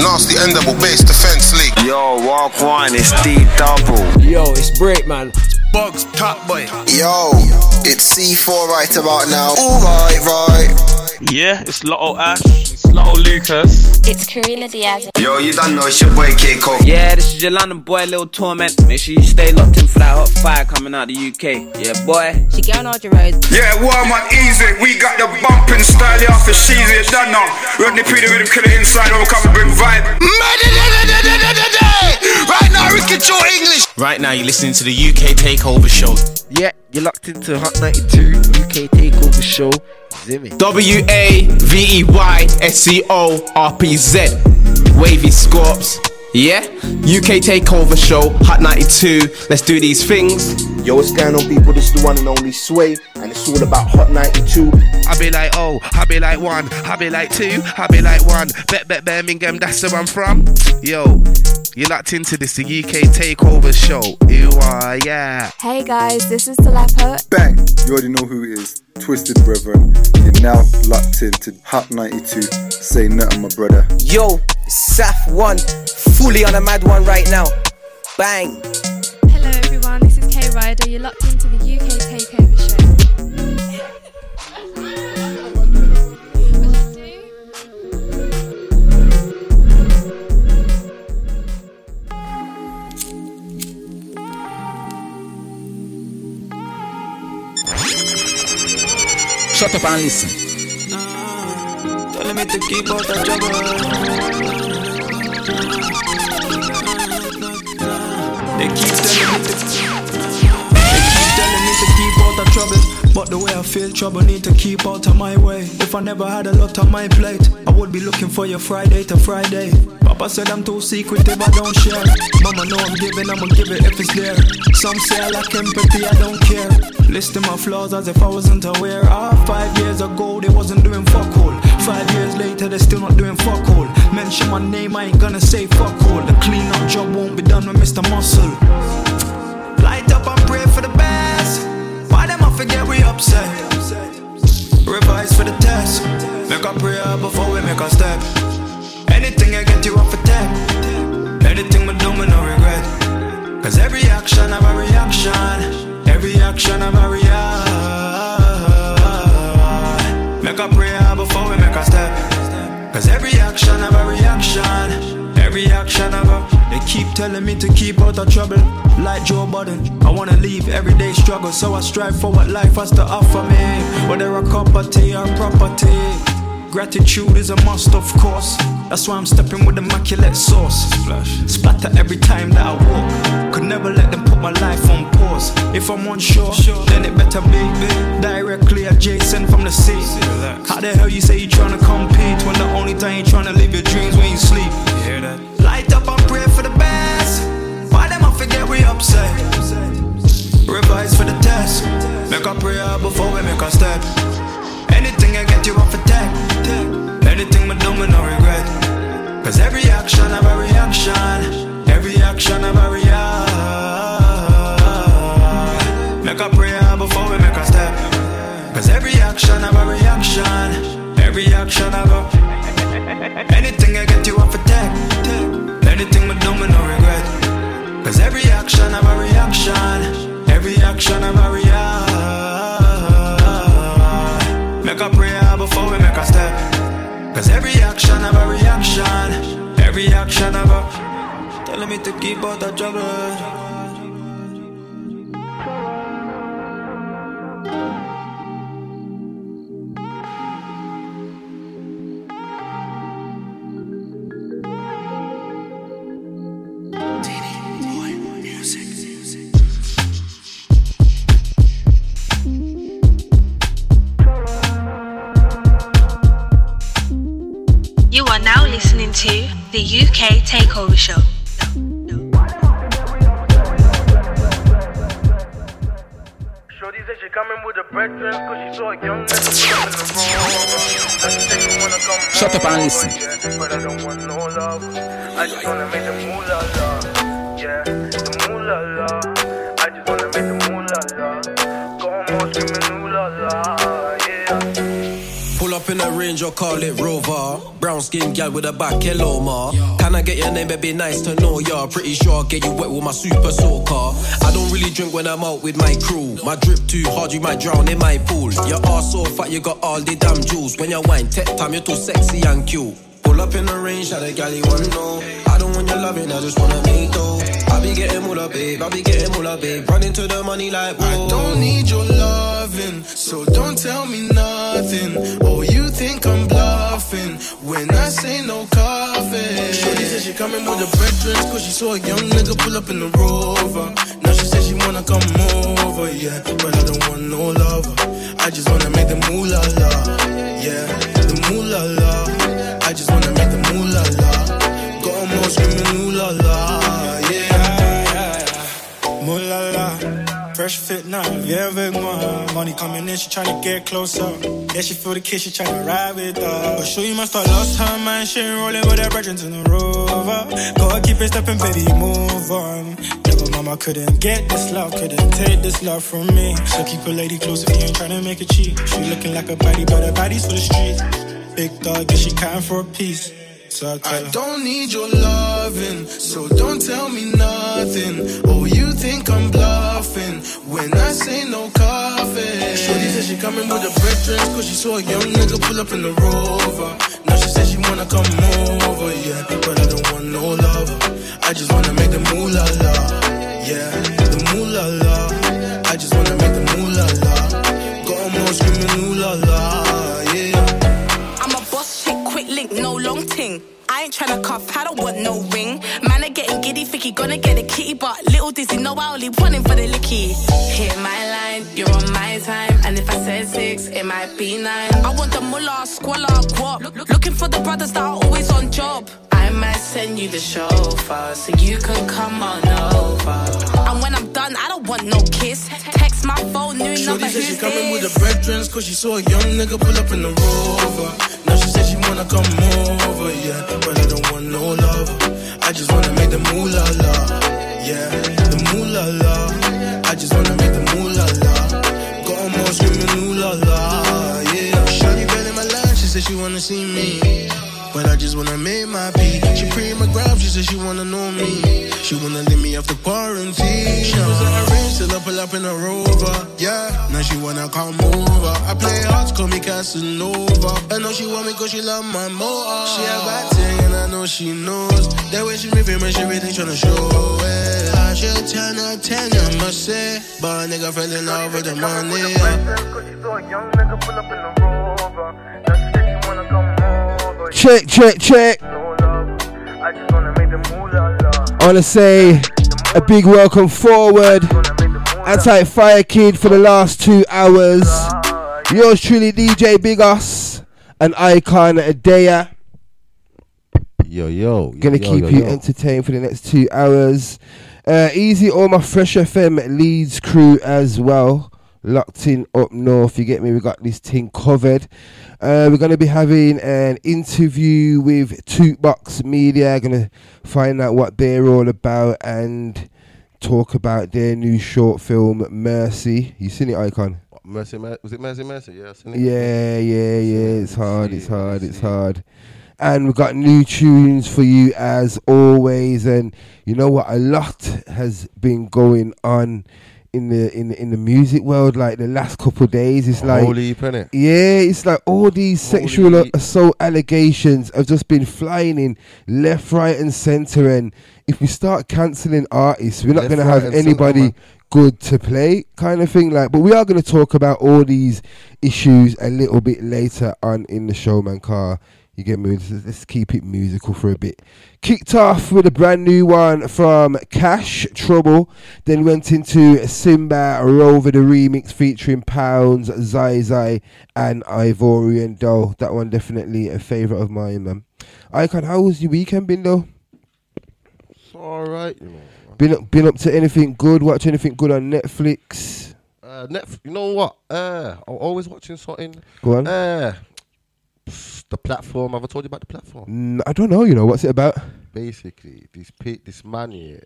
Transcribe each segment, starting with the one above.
Nasty end double bass defense league. Yo, walk one, it's D double. Yo, it's break, man. It's bugs, top boy. Yo, it's C4 right about now. Alright, right. Yeah, it's Lotto Ash, it's Lotto Lucas. It's Karina Diaz. Yo, you don't know it's your boy Keiko. Yeah, this is your London boy, Little Torment. Make sure you stay locked in for that hot fire coming out the UK. Yeah, boy. she got all Audrey Rose. Yeah, warm on easy. We got the bumping style, yeah, for sheezy. You don't know. Rodney P, the rhythm killer inside, all come and bring vibe. Right now, Ricky Joe English. Right now, you're listening to the UK Takeover Show. Yeah, you're locked into Hot 92 UK Takeover Show. Zimmy. W A V E Y S C O R P Z. Wavy Scorps. Yeah? UK Takeover Show, Hot 92. Let's do these things. Yo, what's going on, people? This is the one and only Sway, and it's all about Hot 92. I be like, oh, I be like one, I be like two, I be like one. Bet, bet, Birmingham, that's where I'm from. Yo, you're locked into this, the UK Takeover Show. You are, yeah. Hey guys, this is Telepo. Bang! You already know who it is. Twisted Brethren. You're now locked into Hot 92. Say nothing, my brother. Yo, Saf one, fully on a mad one right now. Bang. Hello everyone, this is K Ryder. You're locked into the UK Takeover Show. Shut up and listen. Ah, Telling me to keep out the trouble. They keep telling me to keep out the trouble. But the way I feel trouble need to keep out of my way. If I never had a lot on my plate I would be looking for you Friday to Friday. Papa said I'm too secretive, I don't share. Mama know I'm giving, I'ma give it if it's there. Some say I lack empathy, I don't care. Listing my flaws as if I wasn't aware. Ah, five years ago they wasn't doing fuck all. Five years later they still not doing fuck all Mention my name, I ain't gonna say fuck all The cleanup job won't be done with Mr. Muscle Light up and pray for the best. Why them I forget we upset? Revise for the test. Make a prayer before we make a step. Anything I get you off a tap. Anything we do, me no regret. Cause every action have a reaction. Every action have a reaction. Cause every action have a reaction. Every action have a They keep telling me to keep out of trouble. Like Joe Budden I wanna leave everyday struggle. So I strive for what life has to offer me. Whether a cup of tea or property Gratitude is a must of course. That's why I'm stepping with immaculate sauce. Splash. Splatter every time that I walk. Could never let them put my life on pause. If I'm unsure, then it better be. Directly adjacent from the sea. How the hell you say you tryna compete When the only time you tryna live your dreams when you sleep? You hear that? Light up and pray for the best. Why them I forget we upset? Revise for the test. Make a prayer before we make a step Do me no regret. Cause every action have a reaction. Every action have a reaction. Make a prayer before we make a step. Cause every action have a reaction. Every action have a Anything I get you off a tech. Anything we do me no regret. Cause every action have a reaction. Every action have a reaction action have a reaction. Every action have a Telling me to keep out the trouble UK Takeover Show. Shorty said she coming with her brethren cause she saw a young nigga put up in the room. Now she said wanna come Shut up and home, listen. Range or call it Rover. Brown skin gal with a back yellow ma. Can I get your name? It'd be nice to know ya. Pretty sure I'll get you wet with my super car. I don't really drink when I'm out with my crew. My drip too hard, you might drown in my pool. Your ass so fat, you got all the damn jewels. When you wine, tech time, you're too sexy and cute. Pull up in the range, how the gal you wanna know. I don't want your loving, I just wanna make dough. I be getting all up, babe. I be getting all up, babe. Running to the money like whoa. I don't need your loving, so don't tell me nothing. Oh, you think I'm bluffing when I say no coffee. Shorty said she coming with the brethren, cause she saw a young nigga pull up in the rover. Now she said she wanna come over, yeah. But I don't want no lover. I just wanna make the moolah la, yeah. The moolah la. I just wanna make the moolah la. Got 'em all screaming ooh la la, fresh fit now, viens avec moi. Money coming in, she tryna get closer. Yeah, she feel the kiss, she tryna ride with us. But sure you must have lost her mind, she ain't rolling with her brethren in the rover. Gotta keep it stepping, baby, move on. Never mama couldn't get this love, couldn't take this love from me. So keep a lady close if you ain't tryna make it cheap. She looking like a body, but her body's for the streets. Big dog, yeah, she counting for a piece. So I I don't need your loving, so don't tell me nothing. Oh, think I'm bluffing when I say no coffee. Shorty said she coming with the brethren, cause she saw a young nigga pull up in the rover. Now she said she wanna come over, yeah. But I don't want no lover. I just wanna make the moolah la, yeah. The moolah la. I just wanna make the moolah la. Got all screaming ooh la, yeah. I'm a boss chick, quick link, no long ting. I ain't tryna cuff, I don't want no ring. Man, are getting giddy, think he gonna get a kitty, but little dizzy, no, I only want him for the licky. Hit my line, you're on my time, and if I said six, it might be nine. I want the mullah, squalor, guap. Look- Looking for the brothers that are always on job. I might send you the chauffeur, so you can come on over. And when I'm done, I don't want no kiss. Text my phone, new number, Shorty said she who's coming with this? the brethren, cause she saw a young nigga pull up in the rover. Now she said she wanna come over, yeah. But I don't want no lover. I just wanna make the moolah la, yeah. The moolah la. I just wanna make the moolah la. Got all screaming ooh la yeah. Shorty belly my line, she said she wanna see me. But I just wanna make my pee. She pre my graph, she said she wanna know me. She wanna leave me the quarantine. She was at her range till I pull up in a rover. Yeah, now she wanna come over. I play hard, call me Casanova. I know she want me cause she love my motor. She a bad thing and I know she knows. That way she moving, man, she really tryna show it. I should turn her 10, I must say. But a nigga fell in love with the money. Check, check, check. I want to say a big welcome forward. Anti Fire Kid for the last two hours. Yours truly, DJ Biggoss, an icon, Adea. Yo, yo. Gonna yo, keep yo, you yo. entertained for the next two hours. Uh, easy, all my Fresh FM Leeds crew as well. Locked in up north, you get me? We got this thing covered. Uh, we're going to be having an interview with Tootbox Media. Going to find out what they're all about and talk about their new short film, Mercy. You seen it, Icon? Mercy, Mer- was it Mercy, Mercy? Yeah, I seen it. Yeah, yeah, yeah. It's hard, it's hard, it's hard. And we've got new tunes for you as always. And you know what? A lot has been going on in the in the, in the music world. Like the last couple of days, it's like Whole heap, innit? yeah, it's like all these sexual assault allegations have just been flying in left, right, and centre. And if we start cancelling artists, we're not going to have anybody man. good to play, kind of thing. Like, but we are going to talk about all these issues a little bit later on in the show, man. Car, you get me? Let's, let's keep it musical for a bit. Kicked off with a brand new one from Cashh Trouble, then went into S1mba Rover the remix featuring Poundz, Zai Zai, and Ivorian Doll. That one definitely a favourite of mine, man. Icon, how was your weekend been though? It's alright, you know. Been up, been up to anything good? Watch anything good on Netflix? Uh, Netf- you know what? Uh, I'm always watching something. Go on. Uh, pff, the platform. Have I told you about the platform? Mm, I don't know. You know what's it about? Basically, this pe- this man here,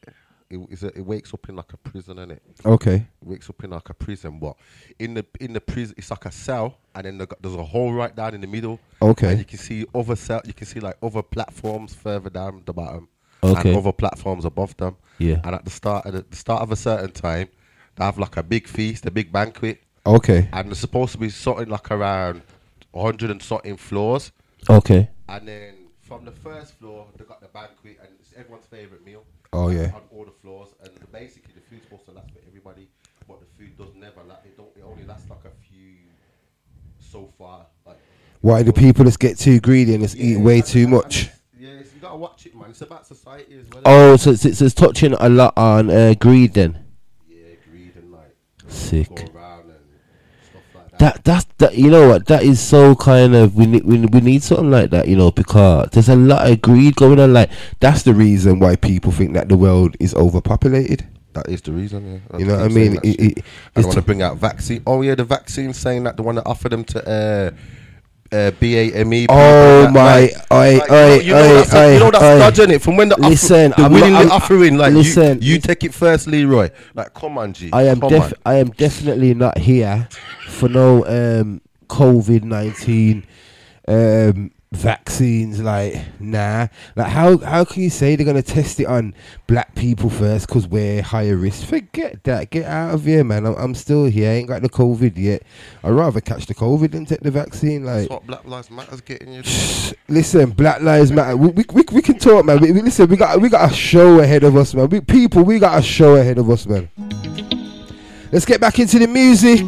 it, it's a, it wakes up in like a prison, innit? Okay. It wakes up in like a prison, What? in the in the prison, it's like a cell, and then the, there's a hole right down in the middle. Okay. And you can see other cell, you can see like other platforms further down the bottom, Okay. and other platforms above them. Yeah. And at the start, at the start of a certain time, they have like a big feast, a big banquet. Okay. And there's supposed to be something like around 100 and something floors. Okay. And then from the first floor, they got the banquet, and it's everyone's favorite meal. Oh, yeah. On all the floors, and basically the food's supposed to last for everybody, but the food does never last. It don't. It only lasts like a few so far. Like Why do people just get too greedy and just eat way too much? yeah, you gotta watch it, man. It's about society as well. Oh, so it's, it's, it's touching a lot on uh, greed then. Yeah, greed and like. Sick. That that's that. You know what? That is so kind of we need we, we need something like that. You know, because there's a lot of greed going on. Like that's the reason why people think that the world is overpopulated. That is the reason. Yeah. You know what I mean? It- it- I want to bring out vaccine. Oh yeah, the vaccine saying that the one that offered them to uh, uh, BAME. Oh my! like- I like, you know, you know that's, a- you know that's dodging it from when the listen. offer, the I'm willingly not, I'm, offering like listen. you, you take it first, Leroy. Like come on, G. I am def- on. I am definitely not here for no um COVID nineteen um vaccines like nah like how how can you say they're gonna test it on black people first because we're higher risk forget that get out of here man I'm, I'm still here I ain't got the covid yet i'd rather catch the covid than take the vaccine like That's what Black Lives Matter's getting you. Listen, Black Lives Matter. We, we, we, we can talk, man. We, we- listen, we got we got a show ahead of us, man. We, people, we got a show ahead of us, man. Let's get back into the music.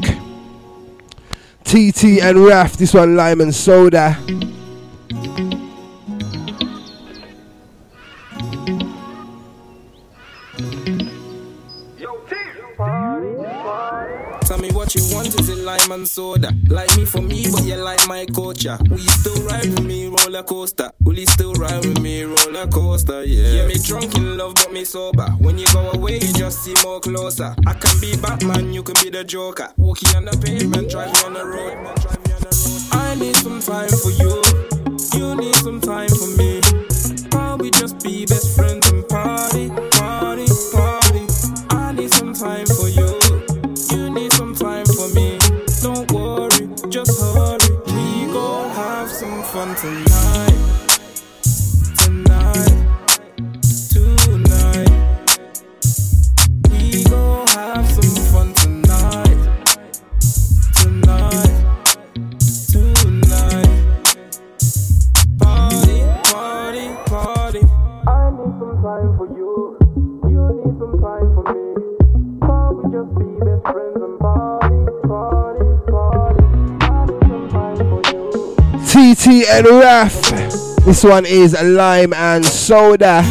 TT and Raph. This one, Lime and Soda. Tell me what you want, is it lime and soda? Like me for me, but you like my culture. Will you still ride with me, roller coaster? Will you still ride with me, roller coaster? Yeah. Yeah, me drunk in love, but me sober. When you go away, you just see more closer. I can be Batman, you can be the Joker. Walking on the pavement, drive me on the road. I need some time for you. You need some time for me. Probably just be best friends and party, TT and Raph. This one is Lime and Soda.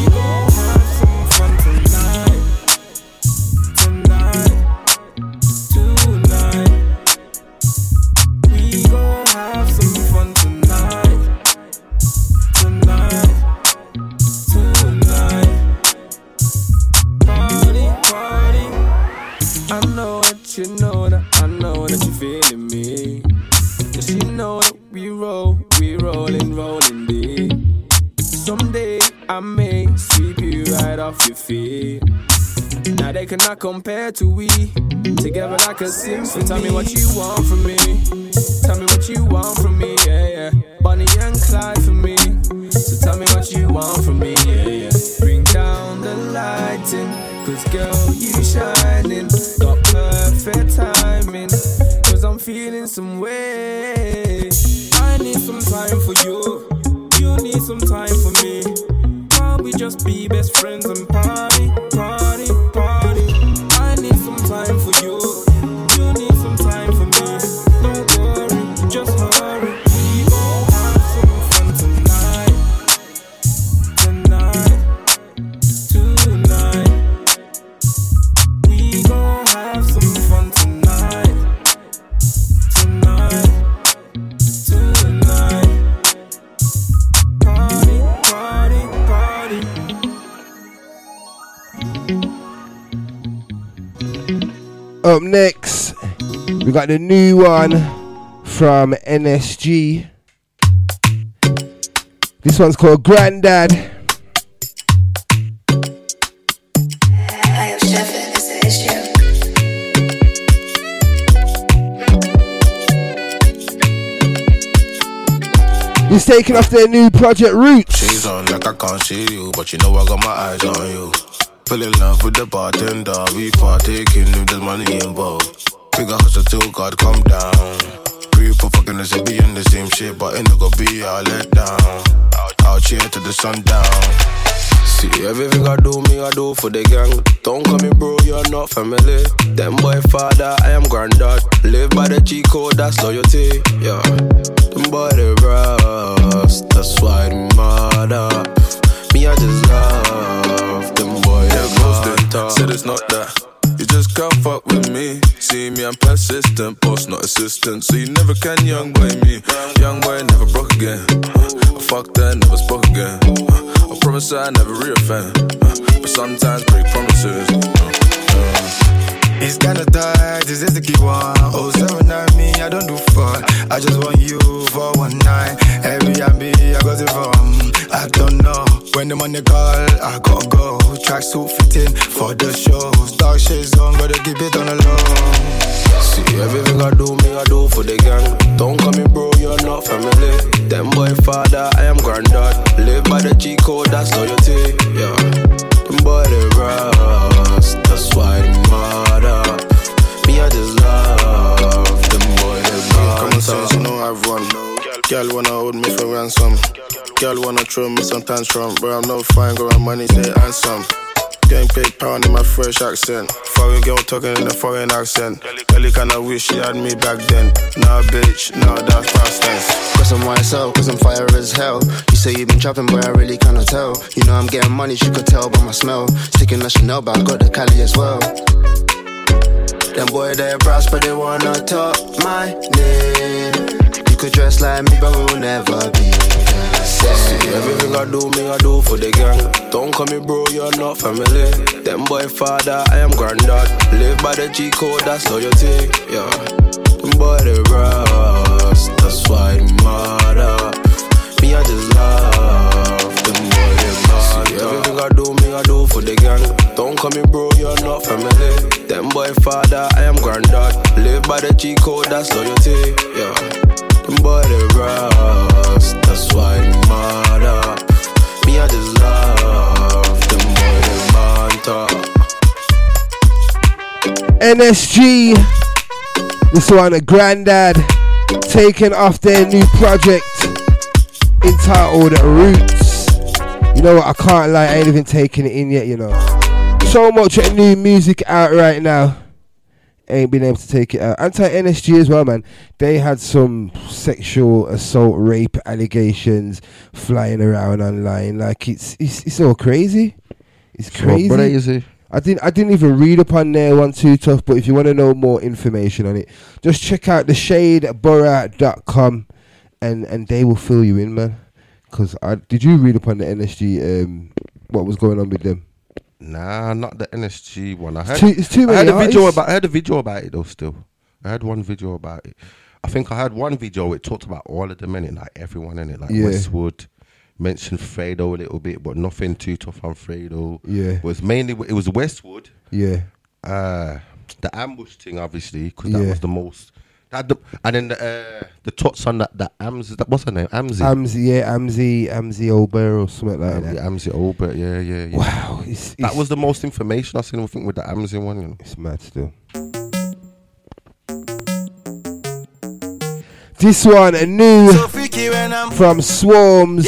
Off your feet. Now they cannot compare to we together like a symphony. Tell me what you want from me. Tell me what you want from me. Yeah, yeah. Bonnie and Clyde for me. So tell me what you want from me. Yeah, yeah. Bring down the lighting, cause girl you shining. Got perfect timing, cause I'm feeling some way. I need some time for you. You need some time for me. Just be best friends and party, Up next, we got the new one from NSG. This one's called Granddad. He's taking off their new project Roots. She's on like I can't see you, but you know I got my eyes on you. Fell in love with the bartender, we partaking if there's money involved. Bigger hustle till God come down. People fucking us be in the same shit, but ain't gonna be all let down. I'll cheer to the sundown. See, everything I do, me, I do for the gang. Don't call me bro, you're not family. Them boy father, I am granddad. Live by the G code, that's loyalty. Yeah. Them boy they rust, that's why they murder. Me, I just love ghosted. Said it's not that. You just can't fuck with me. See me, I'm persistent, boss, not assistant. So you never can young boy me. Young boy never broke again. I fucked that, never spoke again. I promise I never reoffend. But sometimes break promises. It's kinda tight, this is the key one. Oh, seven nine me, I don't do fuck. I just want you for one night. Every B, I got it from. I don't know. When the money call, I gotta go. Tracksuit fitting for the shows. Dark shades on, gotta keep it on the low. See, everything I do, me, I do for the gang. Don't call me bro, you're not family. Them boy father, I am granddad. Live by the G code, that's loyalty. Yeah. Them boy they that's why they murder. Me, I just love them boy they Common sense, you know I've run. Girl wanna hold me for ransom. Girl wanna throw me some tantrum, but I'm no fine, got my money, say handsome. Getting paid pound in my fresh accent. Foreign girl talking in a foreign accent. Girl, kinda wish she had me back then. Nah, bitch, nah, that's past tense. Cause I'm myself, cause I'm fire as hell. You say you've been trapping, but I really cannot tell. You know I'm getting money, she could tell by my smell. Sticking the Chanel, but I got the Cali as well. Them boy they brass, but they wanna talk my name. You could dress like me, but we'll never be the See, everything I do, me, I do for the gang. Don't call me bro, you're not family. Them boy father, I am granddad. Live by the G code, that's loyalty. Yeah. Them boy they rust, that's why they murder. Me, I just love them boy they murder. See, everything I do, me, I do for the gang. Don't call me bro, you're not family. Them boy father, I am granddad. Live by the G code, that's loyalty. Yeah. They rust, that's why. Me, I just love banter. NSG. This one, a granddad, taking off their new project entitled Roots. You know what? I can't lie, I ain't even taking it in yet. You know, so much new music out right now. Ain't been able to take it out. Anti NSG as well, man. They had some sexual assault, rape allegations flying around online. Like it's it's, it's all crazy. It's crazy. So crazy. I didn't I didn't even read up on there one too tough, but if you want to know more information on it, just check out the shadeborough.com and and they will fill you in, man. Cause I did you read up on the NSG um what was going on with them? Nah, not the NSG one. I heard, too- it's too I had many a video about. I had a video about it though. Still, I had one video about it. I think I had one video. It talked about all of them in it, like everyone in it, like Yeah. Westwood. Mentioned Fredo a little bit, but nothing too tough on Fredo. Yeah. it was mainly it was Westwood. Yeah. Uh, the ambush thing, obviously, because that Yeah. was the most. That the, and then the uh, the tots on that that Ams that what's her name Amzi Amzi, yeah, Amzi, Amzi Ober or something like Amzi, that. Amzi Ober, yeah, yeah, yeah. Wow, it's, that was the most information I seen. I think with the Amzi one, you know. It's mad still. This one, a new from Swarmz,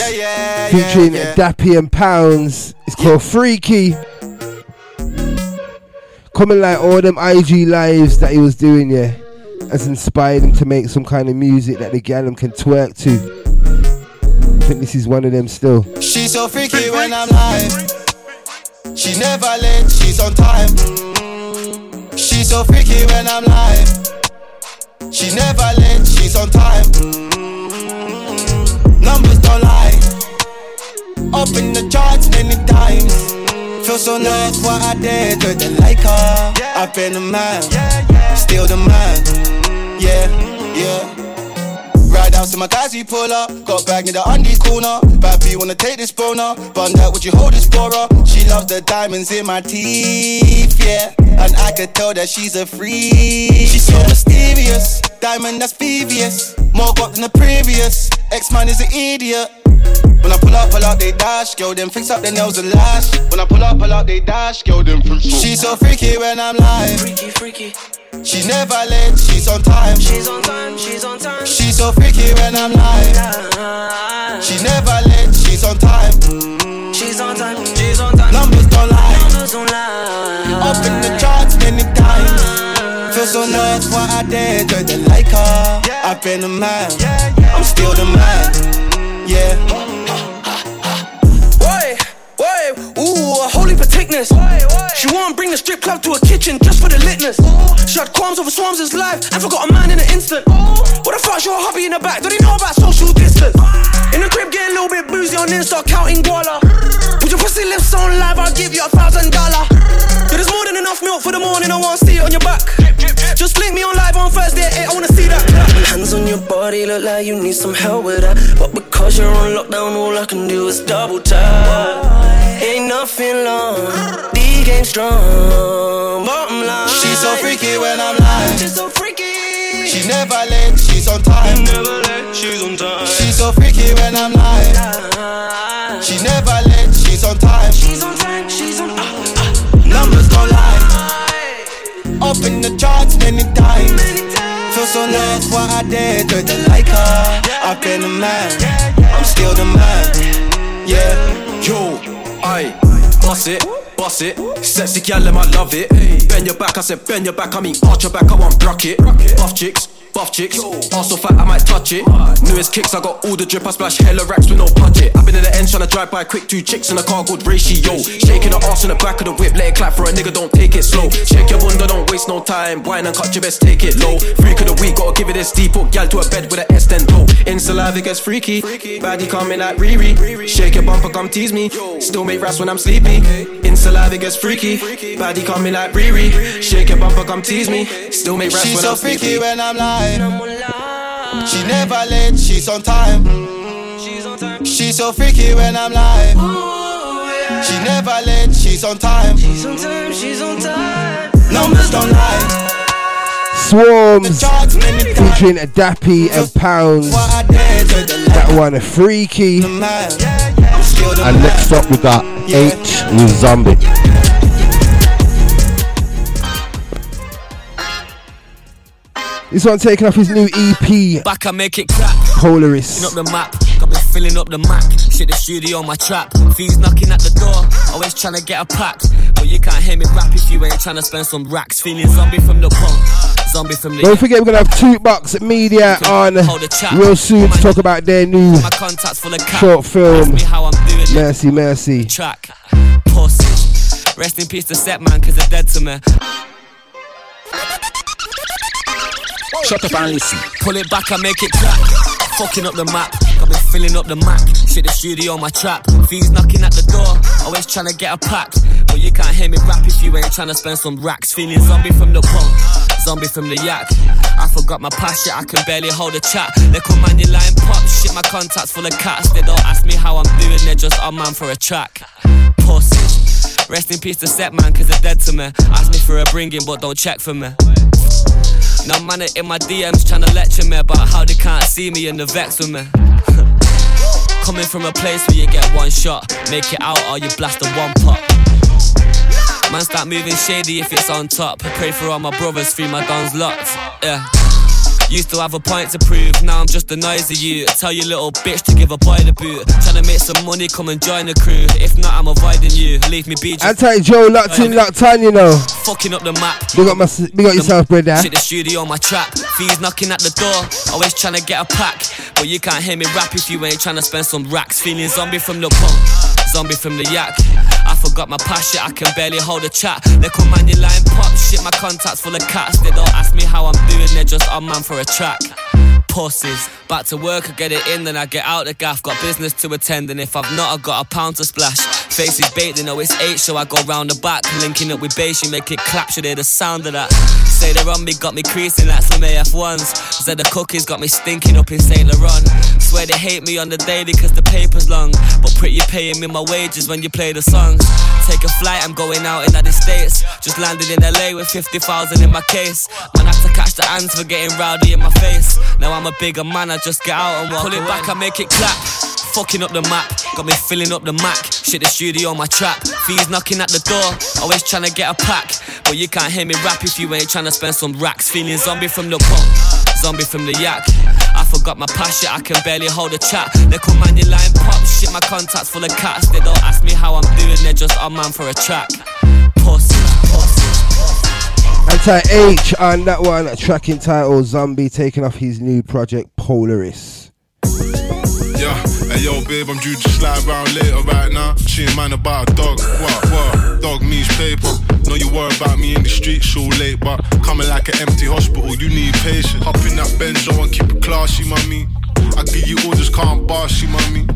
featuring Dappy and Poundz. It's called Freaky. Coming like all them IG lives that he was doing, yeah, has inspired him to make some kind of music that the gallum can twerk to. I think this is one of them still. She's so freaky when I'm live. She never late, she's on time. She's so freaky when I'm live. She never late, she's on time. Numbers don't lie. Up in the charts many times. Feel so nice what I did, didn't like her. I've been the man, still the man. Yeah, yeah. Ride house to my guys we pull up. Got bag in the undie corner. Bad B wanna take this boner. Bun that, would you hold this for her? She loves the diamonds in my teeth, yeah. And I could tell that she's a freak. She's so mysterious. Diamond that's previous. More got than the previous. X man is an idiot. When I pull up, pull out, they dash, girl, them fix up their nails and lash. When I pull up, pull out, they dash, girl, them fix up. She's so freaky when I'm live. Freaky, freaky. She's never late, she's on time. She's on time, she's on time. She's so freaky when I'm live. She's never late, she's on time. She's on time, she's on time. Numbers don't lie. Numbers don't lie. Up in the charts many times. Feel so lost, what I did, joy the like her. I've been a man, I'm still the man. Yeah. Why? Why? Ooh, holy particularness. She won't bring the strip club to a kitchen just for the litness. She had qualms over Swarmz' life and forgot a man in an instant. What the fuck's your hobby in the back? Don't they know about social distance? In the crib, get a little bit boozy on Insta, counting guala. Put your pussy lips on live, I'll give you a thousand dollar. There's more than enough milk for the morning, I wanna see it on your back. Just link me on live on Thursday 8, I wanna see that. Hands on your body, look like you need some help with that. But because you're on lockdown, all I can do is double tap. Ain't nothing long, D game strong. Bottom line, She's so freaky when I'm live. She's so freaky. She's never late, she's on time. Never late, she's on time. She's so freaky when I'm live. She's never late, she's on time. She's on time, she's on time ah, ah, Numbers don't lie. Up in the charts many times. Feel so lost, what I did, joy the like her. I've been a man, I'm still the man. Yeah. Yo, I boss it, boss it. Sexy gal, I love it. Bend your back, I said bend your back. I mean arch your back, I want rock it. Buff chicks, buff chicks. Also fat, I might touch it. Newest kicks, I got all the drip. I splash hella racks with no budget. I've been in the end trying to drive by quick. Two chicks in a car, good ratio. Shaking the ass in the back of the whip, let it clap for a nigga. Don't take it slow. Shake your bunda, don't waste no time. Wine and cut your best, take it low. Freak of the week, gotta give it this deep. Put gal to a bed with an S then go. In saliva gets freaky. Baddie coming like Riri. Shake your bumper, come tease me. Still make raps when I'm sleepy. In saliva gets freaky. Baddie coming like Riri. Shake your bumper, come tease me. Still make raps She's when so I'm sleepy. freaky when I'm live. She never late, she's on time. She's so freaky when I'm live. She never late, she's on time. She's on time, she's on time. Numbers don't lie. Swarmz featuring Dappy and Poundz. That one, a freaky. And next up we got H with Zombie. This one taking off his new EP, Back I make it clap. Polaris. Up the map, got me filling up the Mac. Shit the studio on my trap. Fees knocking at the door, always trying to get a pack. But you can't hear me rap if you ain't trying to spend some racks. Feeling zombie from the punk, zombie from the. Don't forget, we're gonna have two bucks at media on real soon to talk about their new My contacts full of short film. How I'm doing. Mercy, mercy. Track, pussies. Rest in peace to Set Man, cause they're dead to me. Shut up and listen. Pull it back, I make it clap. Fucking up the map, got been filling up the Mac. Shit the studio on my trap. Fees knocking at the door, always trying to get a pack. But you can't hear me rap if you ain't trying to spend some racks. Feeling zombie from the punk, zombie from the yak. I forgot my passion, I can barely hold a chat. They call man your line pop, shit my contacts full of cats. They don't ask me how I'm doing, they're just on man for a track. Pussies. Rest in peace to Set Man, cause they're dead to me. Ask me for a bringing, but don't check for me. Now man are in my DMs trying to lecture me about how they can't see me and the vex with me. Coming from a place where you get one shot, make it out or you blast a one pop. Man start moving shady if it's on top. Pray for all my brothers, free my guns locked. Yeah. Used to have a point to prove, now I'm just a noisy you. Tell your little bitch to give a boy the boot. Tryna make some money, come and join the crew. If not, I'm avoiding you. Leave me be. Anti Joe locked in, locked on, you know. Fucking up the map. Big up, my, big up yourself, brother. Shit the studio on my trap. Fees knocking at the door. Always trying to get a pack. But you can't hear me rap if you ain't trying to spend some racks. Feeling zombie from the punk. Zombie from the yak. I forgot my passion, I can barely hold a chat. They call man your line pop. Shit, my contacts full of cats. They don't ask me how I'm doing, they're just on man for a track. Pussies. Back to work, I get it in, then I get out the gaff. Got business to attend, and if I've not, I got a pound to splash. Faces bait, they know it's eight, so I go round the back. Linking up with bass, you make it clap, should hear the sound of that. Say they're on me, got me creasing like some AF1s. said the cookies got me stinking up in St. Laurent. Swear they hate me on the daily cause the paper's long. But pretty paying me my wages when you play the songs. Take a flight, I'm going out in the States. Just landed in LA with 50,000 in my case. Man, I had to catch the hands for getting rowdy in my face. Now I'm a bigger man, I just get out and walk Pull it back, I make it clap. Fucking up the map, got me filling up the Mac. Shit, the studio on my trap. Fees knocking at the door, always trying to get a pack. But you can't hear me rap if you ain't trying to spend some racks. Feeling zombie from the pump, zombie from the yak. I forgot my passion, I can barely hold a chat. They call man your line pop, shit, my contacts full of cats. They don't ask me how I'm doing, they're just on man for a track. Pussy, Anti H on that one, tracking title Zombie taking off his new project Polaris. Yeah, hey yo, babe, I'm due to slide round later right now. She ain't man about a dog. What, what? Dog means paper. Know you worry about me in the streets all late, but coming like an empty hospital, you need patience. Hop in that Benzo and keep it classy, mommy. I give you orders, can't boss you, mommy.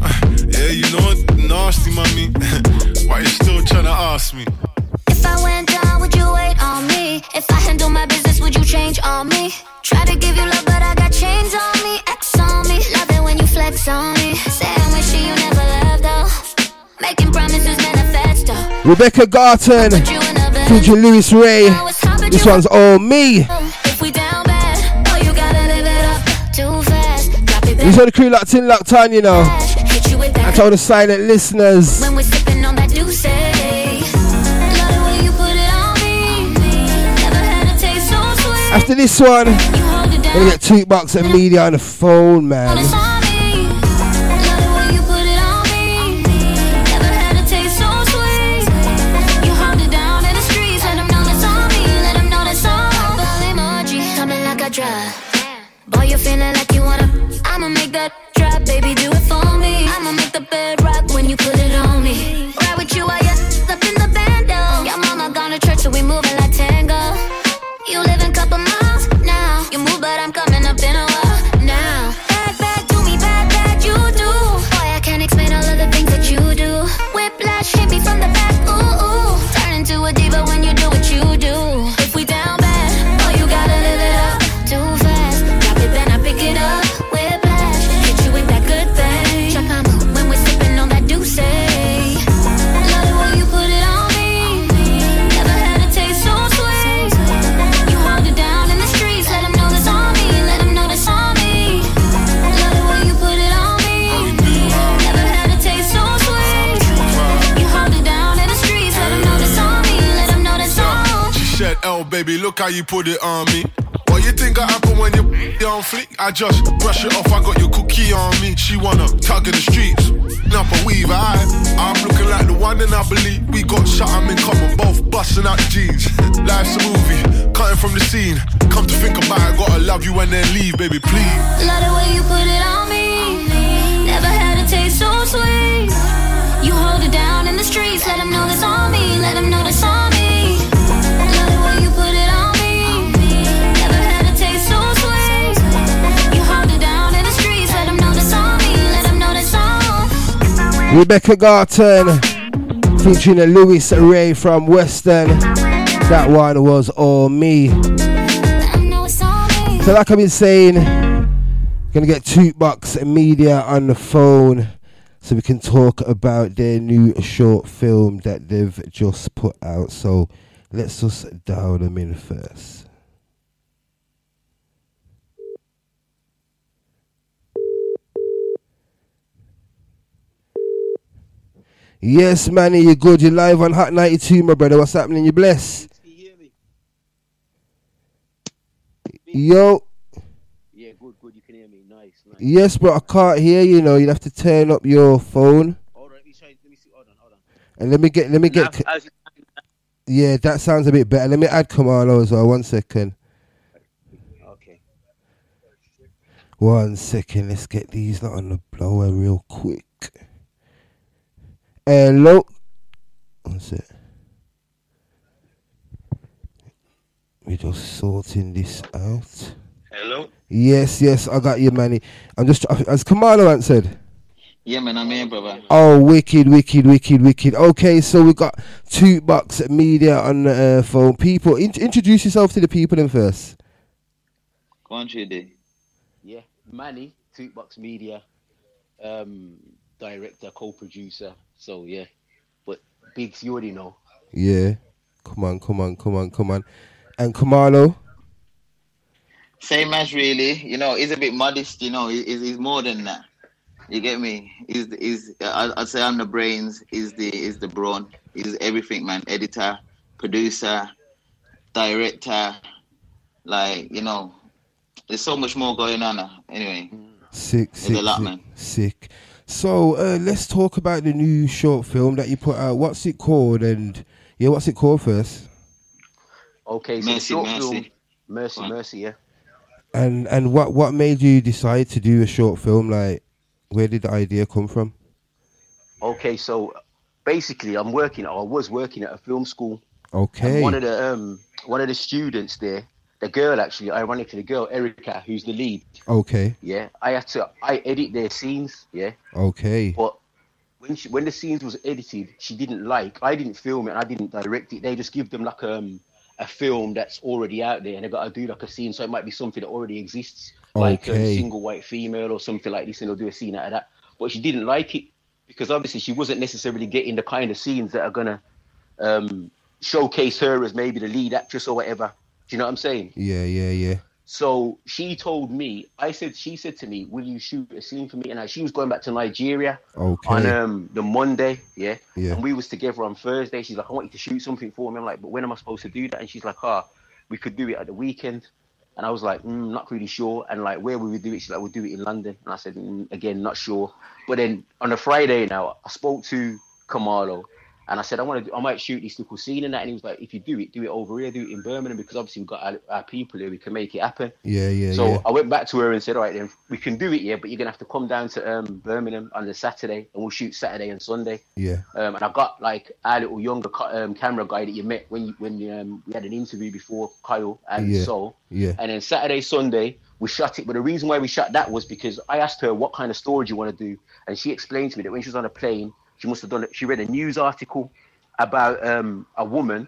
Yeah, you know it, nasty, mommy. Why you still trying to ask me? If I went down, would you wait on me? If I handle my business, would you change on me? Try to give you love, but I Rebecca Garton, featuring Louis Ray. This one's all me. If we down oh you gotta live it up too fast. Drop it These are the crew locked in, locked on, you know. I told the silent listeners. When we're sipping on that Douce. Love the way you put it on me. Never had a taste so sweet. After this one, gonna get two bucks and media on the phone, man. Look how you put it on me." What you think I happen when you on fleek? I just brush it off. I got your cookie on me. She wanna tug in the streets, up a weave. I, I'm looking like the one, and I believe we got something in common. Both busting out the jeans. Life's a movie, cutting from the scene. Come to think about it, gotta love you and then leave, baby, please. Love the way you put it on me. Never had a taste so sweet. You hold it down in the streets, let 'em know that's on Rebecca Garton, featuring Louis Ray from Western. That one was all me. So, like I've been saying, gonna get bucks media on the phone so we can talk about their new short film that they've just put out. So, let's just dial them in first. Yes, Manny, you good? You live on Hot 92, my brother. What's happening? You blessed? Yo. Yeah, good, good. You can hear me. Nice, nice. Yes, but I can't hear you. Know you'll have to turn up your phone. Hold on, let me try. Let me see. Hold on, hold on. And let me get, let me get. Now, Yeah, that sounds a bit better. Let me add Camarlo as well. One second. Okay. One second. Let's get these not on the blower real quick. Hello. One sec. We're just sorting this out. Hello. Yes, yes, I got you, Manny. I'm just as Camarlo answered. Yeah, man, I'm here, brother. Oh, wicked, wicked, wicked, wicked. Okay, so we got two bucks media on the uh, phone. People, in- introduce yourself to the people in first. Go on, JD. yeah, Manny, Tootbox Media, um, director, co-producer. So yeah, but Biggs, you already know. Yeah. Come on, come on, come on, come on. And Camarlo. Same as really, you know, he's a bit modest, you know, he's, he's more than that. You get me? He's, he's I- I'd say I'm the brains, Is the, is the brawn, he's everything, man. Editor, producer, director, like, you know, there's so much more going on. uh, Anyway, Sick, There's sick, a lot, sick, man. sick. So uh, let's talk about the new short film that you put out. What's it called? And yeah, what's it called first? Okay, so Mercy, short Mercy. film, Mercy, Mercy, yeah. And and what what made you decide to do a short film? Like, where did the idea come from? Okay, so basically, I'm working. I was working at a film school. Okay. And one of the um one of the students there, the girl actually, ironically, the girl Erica, who's the lead. Okay. Yeah, I had to I edit their scenes. Yeah, Okay. but when she, when the scenes was edited, she didn't like. I didn't film it. I didn't direct it. They just give them like um a film that's already out there, and they got to do like a scene. So it might be something that already exists, like a single white female or something like this, and they'll do a scene out of that. But she didn't like it because obviously she wasn't necessarily getting the kind of scenes that are gonna um showcase her as maybe the lead actress or whatever. Do you know what I'm saying? Yeah, yeah, yeah. So she told me, I said, she said to me, "Will you shoot a scene for me?" And I, she was going back to Nigeria Okay. on um the Monday, yeah. Yeah. And we was together on Thursday. She's like, "I want you to shoot something for me." I'm like, "But when am I supposed to do that?" And she's like, "Ah, we could do it at the weekend." And I was like, mm, "Not really sure." And like, where would we do it? She's like, "We'll do it in London." And I said, mm, "Again, not sure." But then on a Friday now, I spoke to Camarlo. And I said, I want to, I might shoot this little scene and that. And he was like, if you do it, do it over here, do it in Birmingham, because obviously we've got our, our people here, we can make it happen. Yeah, yeah, So yeah. I went back to her and said, all right, then we can do it, here, but you're gonna have to come down to um, Birmingham on the Saturday, and we'll shoot Saturday and Sunday. Yeah. Um, and I got like our little younger um, camera guy that you met when you, when um, we had an interview before, Kyle and Yeah. Sol. Yeah. And then Saturday, Sunday, we shot it. But the reason why we shot that was because I asked her what kind of storage you want to do, and she explained to me that when she was on a plane, she must have done it. She read a news article about um, a woman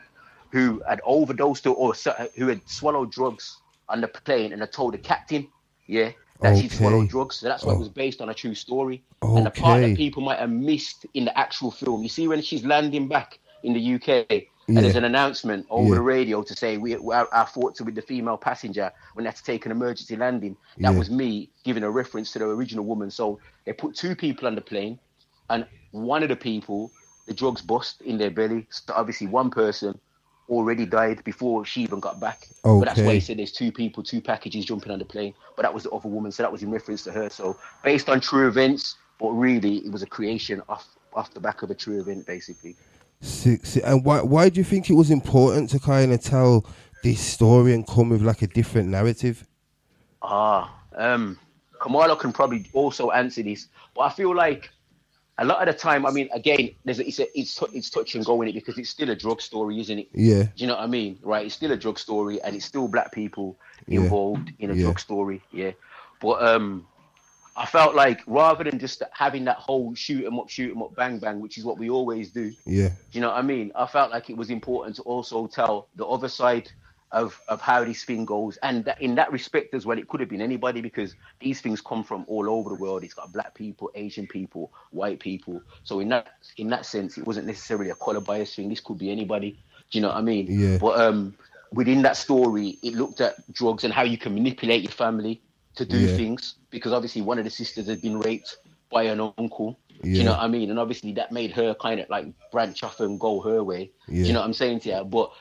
who had overdosed or, or who had swallowed drugs on the plane and had told the captain, yeah, that she'd swallowed drugs. So that's why Oh. it was based on a true story. And the part that people might have missed in the actual film, you see when she's landing back in the UK, and Yeah. there's an announcement over Yeah. the radio to say we, we our, our thoughts are with the female passenger when they had to take an emergency landing. That Yeah. was me giving a reference to the original woman. So they put two people on the plane, and one of the people, the drugs bust in their belly. So obviously, one person already died before she even got back. But that's why he said there's two people, two packages jumping on the plane. But that was the other woman, so that was in reference to her. So based on true events, but really it was a creation off off the back of a true event, basically. Sick. And why why do you think it was important to kind of tell this story and come with like a different narrative? Ah, um, Camarlo can probably also answer this, but I feel like a lot of the time, I mean, again, there's a, it's a, it's it's touch and go in it because it's still a drug story, isn't it? Yeah. Do you know what I mean? Right? It's still a drug story, and it's still black people Yeah. involved in a Yeah. drug story. Yeah, but um, I felt like rather than just having that whole shoot 'em up, shoot 'em up, bang bang, which is what we always do. Yeah. Do you know what I mean? I felt like it was important to also tell the other side of, of how this thing goes. And that, in that respect as well, it could have been anybody because these things come from all over the world. It's got black people, Asian people, white people. So in that in that sense, it wasn't necessarily a color bias thing. This could be anybody. Do you know what I mean? Yeah. But um, within that story, it looked at drugs and how you can manipulate your family to do Yeah. things because obviously one of the sisters had been raped by an uncle. Do you know what I mean? And obviously that made her kind of like branch off and go her way. Do Yeah. you know what I'm saying to you? But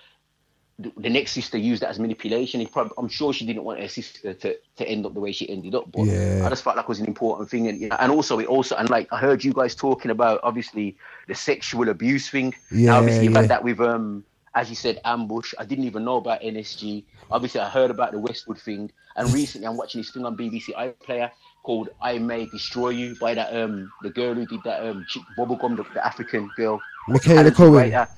the, the next sister used that as manipulation. Probably, I'm sure she didn't want her sister to, to end up the way she ended up. But Yeah. I just felt like it was an important thing. And, and also, it also, and like I heard you guys talking about obviously the sexual abuse thing. Yeah, Now, obviously, you've yeah. had that with, um, as you said, Ambush. I didn't even know about NSG. Obviously, I heard about the Westwood thing. And recently, I'm watching this thing on BBC iPlayer called I May Destroy You by that um the girl who did that um chick bubblegum the, the African girl Michaela Coel. writer.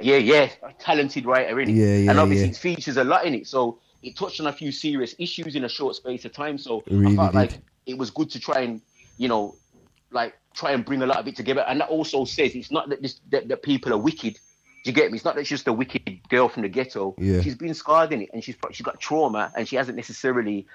Yeah yeah a talented writer in it Yeah, yeah, and obviously yeah. it features a lot in it so it touched on a few serious issues in a short space of time so really I felt did. like it was good to try and you know like try and bring a lot of it together and that also says it's not that this that, that people are wicked do you get me? It's not that she's just a wicked girl from the ghetto. Yeah. She's been scarred in it, and she's she's got trauma, and she hasn't necessarily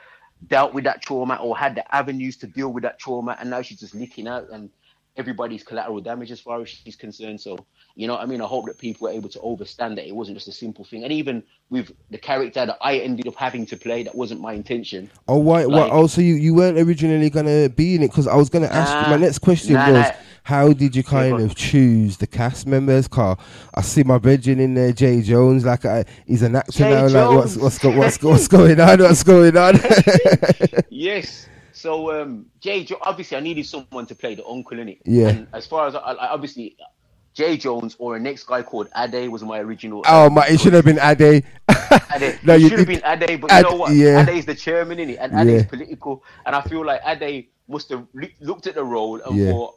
dealt with that trauma or had the avenues to deal with that trauma, and now she's just leaking out, and everybody's collateral damage as far as she's concerned. So, you know, what I mean, I hope that people were able to understand that it wasn't just a simple thing, and even with the character that I ended up having to play, that wasn't my intention. Oh, why? Like- oh, so you, you weren't originally gonna be in it? Because I was gonna ask you. My next question nah, was, nah. how did you kind of choose the cast members? Car, I see my brethren in there, Jay Jones. Like, I, he's an actor Jay now. Like, what's what's go, what's what's going on? What's going on? yes. So um, Jay, obviously, I needed someone to play the uncle in it. Yeah. And as far as I, I obviously, Jay Jones or a next guy called Ade was my original. oh my! It should have been Ade. Ade. No, it you should have been Ade, but Ade- you know what? yeah. Ade's the chairman in it, and Ade's Yeah. political. And I feel like Ade must have loo- looked at the role and Yeah. thought,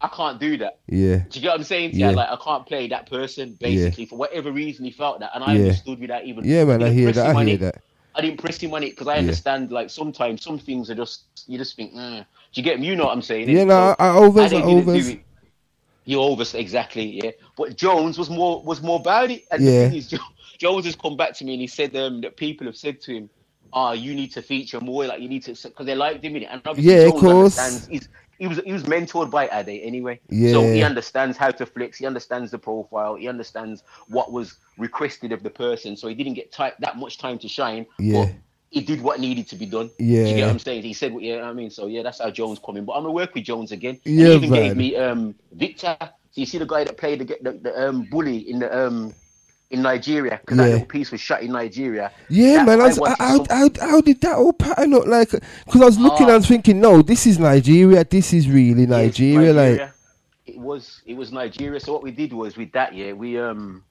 I can't do that. Yeah. Do you get what I'm saying? Yeah. Yeah. Like I can't play that person basically for whatever reason he felt that, and I Yeah. understood without even. Yeah, man, I hear that, him I hear that. I didn't press him on it because I Yeah. understand like sometimes some things are just you just think, mm. do you get me? You know what I'm saying? Yeah, no, I- I Ade I do it. You overs exactly, yeah. But Jones was more was more about it. And Yeah. the thing is, Jones has come back to me and he said um, that people have said to him, "Ah, you need to feature more. Like you need to because they liked him in it." And obviously, Yeah, of Jones course. understands- He's, he was he was mentored by Ade anyway, so he understands how to flex. He understands the profile. He understands what was requested of the person. So he didn't get ti that much time to shine. Yeah. But he did what needed to be done. Do you Yeah. get what I'm saying? He said what yeah, I mean. So yeah, that's how Jones come in. But I'm gonna work with Jones again. Yeah, he even gave me um Victor. So you see the guy that played the the, the um bully in the um in Nigeria because that little piece was shot in Nigeria. Yeah, That man. I was, wanted how, how, how did that all pattern up? Like, because I was looking, Ah. I was thinking, no, this is Nigeria. This is really Nigeria. Like, it was it was Nigeria. So what we did was with that year we um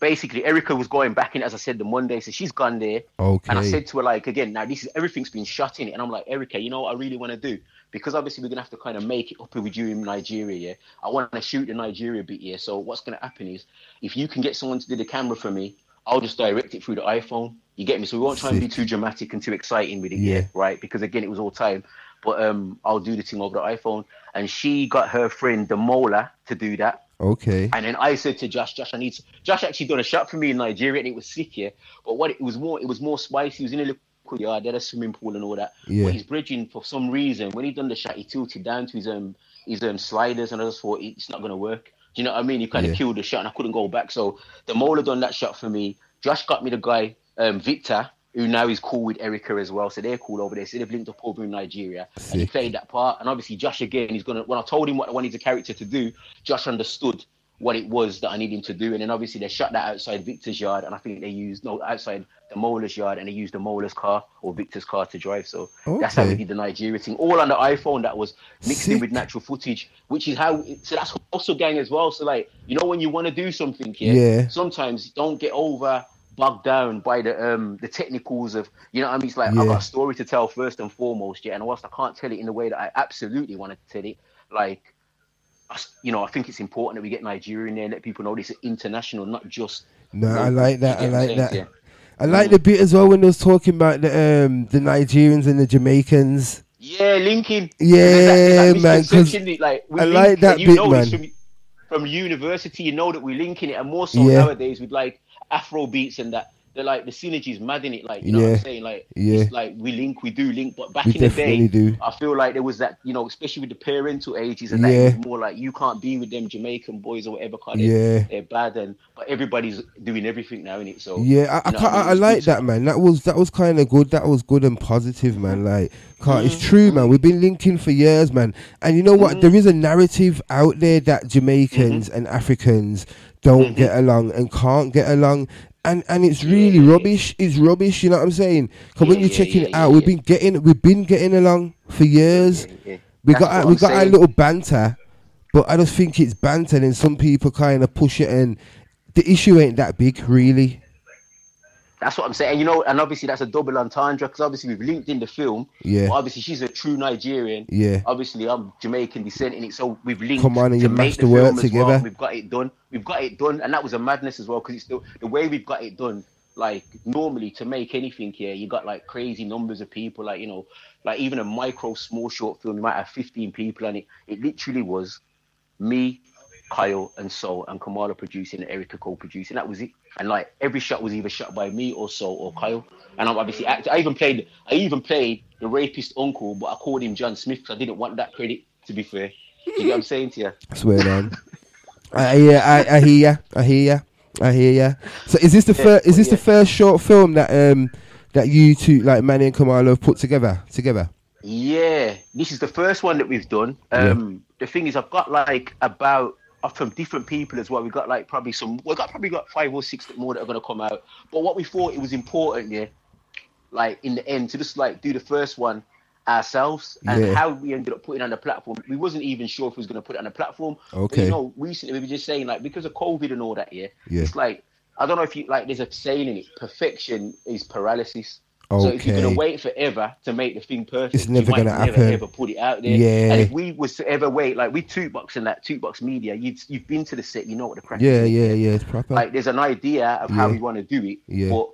basically Erica was going back in as I said the Monday, so she's gone there. Okay. And I said to her like again, now this is everything's been shut in it, and I'm like Erica, you know what I really want to do because obviously we're gonna have to kind of make it up with you in Nigeria. Yeah, I want to shoot the Nigeria bit. here. so what's gonna happen is if you can get someone to do the camera for me, I'll just direct it through the iPhone. You get me? So we won't try and be too dramatic and too exciting with it. Yeah. Yeah, right? Because again, it was all time. But um, I'll do the thing over the iPhone, and she got her friend Demola to do that. Okay. And then I said to Josh, Josh, I need to, Josh actually done a shot for me in Nigeria and it was sick, yeah. But what it was more, it was more spicy. He was in a little yard, they had a swimming pool and all that. Yeah. But his bridging, for some reason, when he done the shot, he tilted down to his um his um sliders, and I just thought it's not gonna work. Do you know what I mean? He kind of Yeah. killed the shot, and I couldn't go back. So Demola done that shot for me. Josh got me the guy, um, Victor. Who now is cool with Erica as well, so they're cool over there. So they've linked up over in Nigeria, and he played that part. And obviously, Josh again, he's gonna. When I told him what I wanted the character to do, Josh understood what it was that I needed him to do. And then obviously they shut that outside Victor's yard, and I think they used no outside Demola's yard, and they used Demola's car or Victor's car to drive. So that's how we did the Nigeria thing, all on the iPhone. That was mixed in with natural footage, which is how. So that's also gang as well. So like you know when you want to do something, yeah, Yeah. sometimes don't get over bogged down by the um the technicals of you know what I mean it's like I've got a story to tell first and foremost yeah and whilst I can't tell it in the way that I absolutely want to tell it like I you know I think it's important that we get Nigeria in there let people know this is international not just No, I like that. I get what I'm like that. Yeah. I like the bit as well when they was talking about the um the Nigerians and the Jamaicans. Yeah, linking. Yeah, that- man, 'cause like, we I like that you bit, man. From, from university, you know that we're linking it, and more so Yeah. nowadays with like Afro beats and that. They're like the synergy's mad in it, like you know what I'm saying. Like Yeah. it's like we link, we do link, but back We in the day, do. I feel like there was that, you know, especially with the parental ages and that, Yeah. was more like you can't be with them Jamaican boys or whatever, cause Yeah. they're, bad, and but everybody's doing everything now in it. So Yeah, I, I, you know can't, I, mean? I like that, man. That was that was kind of good. That was good and positive, man. Like, can't, Mm. it's true, man. We've been linking for years, man. And you know what? Mm. There is a narrative out there that Jamaicans Mm-hmm. and Africans don't get along and can't get along. And, and it's really rubbish. It's rubbish. You know what I'm saying? Because when you're yeah, checking yeah, it out, yeah, we've been getting we've been getting along for years. yeah. We That's got our, we got our little banter, but I just think it's banter, and some people kind of push it, and the issue ain't that big, really. That's what I'm saying. You know, and obviously that's a double entendre because obviously we've linked in the film. Yeah. Obviously she's a true Nigerian. Yeah. Obviously I'm Jamaican descent in it, so we've linked. Come on, and you make mashed the work film as well, together. We've got it done. We've got it done, and that was a madness as well because it's the the way we've got it done. Like normally to make anything here, you got like crazy numbers of people. Like you know, like even a micro small short film, you might have 15 people, and it it literally was me, Kyle and Soul and Camarlo producing and Erica co-producing. That was it. And like every shot was either shot by me or Soul or Kyle. And I'm obviously act- I even played I even played the rapist uncle, but I called him John Smith because I didn't want that credit. To be fair, you get what I'm saying to you? I swear down. I, yeah, I, I hear ya. I hear ya. I hear ya. So is this the Yeah, first? Is this the first short film that um that you two like Manny and Camarlo have put together together? Yeah, this is the first one that we've done. Um, The thing is, I've got like about uh, from different people as well. We've got like probably some. We've got probably got five or six more that are going to come out. But what we thought it was important, yeah, like in the end, to just like do the first one ourselves and Yeah. how we ended up putting on the platform. We wasn't even sure if we was going to put it on the platform. But, Okay. you know, recently we were just saying like because of COVID and all that, yeah, Yeah. it's like I don't know if you like. There's a saying in it: perfection is paralysis. So if you're gonna wait forever to make the thing perfect, It's never you gonna never happen. ever put it out there. Yeah. And if we was to ever wait, like we Tootbox and that Tootbox media, you'd you've been to the set, you know what the crack Yeah, is. yeah, yeah. It's proper. Like there's an idea of how Yeah. we want to do it, Yeah. but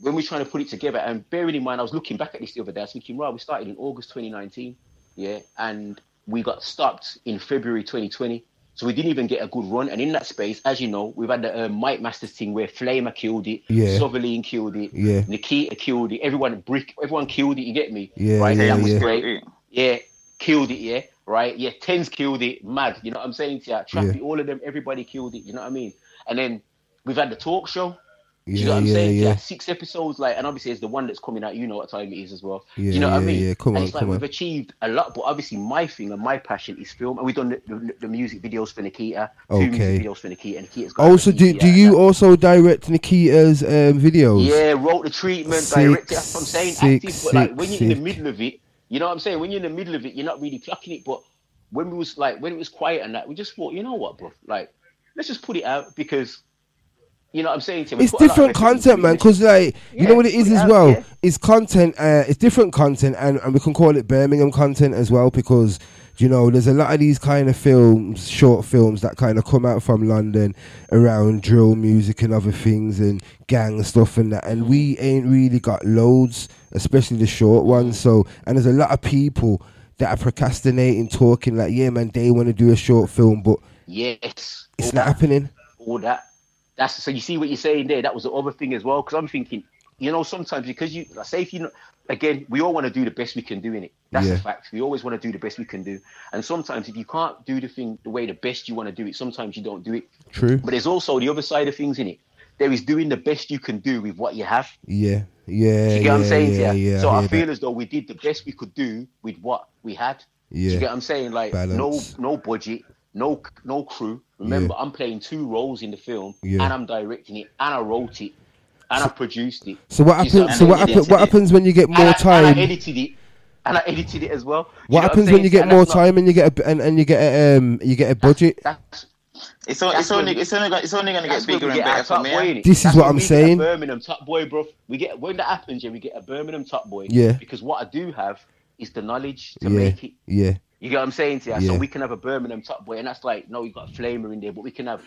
when we're trying to put it together, and bearing in mind, I was looking back at this the other day, I was thinking, right, we started in August 2019, yeah, and we got stopped in February 2020. So we didn't even get a good run, and in that space, as you know, we've had the uh, Mike Masters thing where Flamer killed it, Yeah. Killed it, Yeah. Nikita killed it, everyone brick, everyone killed it. You get me? Yeah, right? yeah, that was yeah. great. Yeah, killed it. Yeah, right. Yeah, tens killed it. Mad. You know what I'm saying to you? Trappy, all of them, everybody killed it. You know what I mean? And then we've had the talk show. You know what I'm saying? yeah. six episodes, like, and obviously it's the one that's coming out. You know what time it is as well. Yeah, you know what I mean? yeah. Come and on, it's like we've on. achieved a lot, but obviously my thing and my passion is film, and we've done the, the, the music videos for Nikita, two music videos for Nikita. Nikita's got Also, an do EP do you also direct Nikita's um, videos? Yeah, wrote the treatment, Sick, directed. That's what I'm saying. sick, active, but like when you're in the middle of it, you know what I'm saying. When you're in the middle of it, you're not really clocking it. But when we was like when it was quiet and that, we just thought, you know what, bro? Like, let's just put it out because, you know what I'm saying. We It's put a lot of different content, man. Because like you know what it is as out well. there. It's content. Uh, it's different content, and, and we can call it Birmingham content as well because you know there's a lot of these kind of films, short films that kind of come out from London around drill music and other things and gang stuff and that, and we ain't really got loads, especially the short ones. So and there's a lot of people that are procrastinating, talking like, yeah, man, they want to do a short film, but Yes, it's not that, happening. all that. That's so you see what you're saying there. That was the other thing as well. Because I'm thinking, you know, sometimes because you like, say if you know, again, we all want to do the best we can do in it. That's Yeah. a fact. We always want to do the best we can do. And sometimes if you can't do the thing the way the best you want to do it, sometimes you don't do it. True. But there's also the other side of things in it. There is doing the best you can do with what you have. Yeah, yeah, Do you get yeah, what I'm saying? yeah, yeah. so I hear feel that. as though we did the best we could do with what we had. Do Yeah. you get what I'm saying? Like Balance. no no budget, no no crew. Remember, I'm playing two roles in the film, Yeah. and I'm directing it, and I wrote it, and I produced it. So what Do you see happens? So what saying? happens? What happens when you get more and I, time? And I edited it, and I edited it as well. Do What happens I'm when you get And more that's not- time and you get a and, and you get a um you get a budget? It's, on, it's only it's only it's only gonna get bigger we and better for top me. boy, yeah. innit? This is That's what I'm we get a saying. Birmingham top boy, bro. We get when that happens, yeah, we get a Birmingham top boy. Yeah. Because what I do have is the knowledge to Yeah, make it. yeah, You get what I'm saying to you? Yeah. So we can have a Birmingham top boy, and that's like, no, you got a flamer in there, but we can have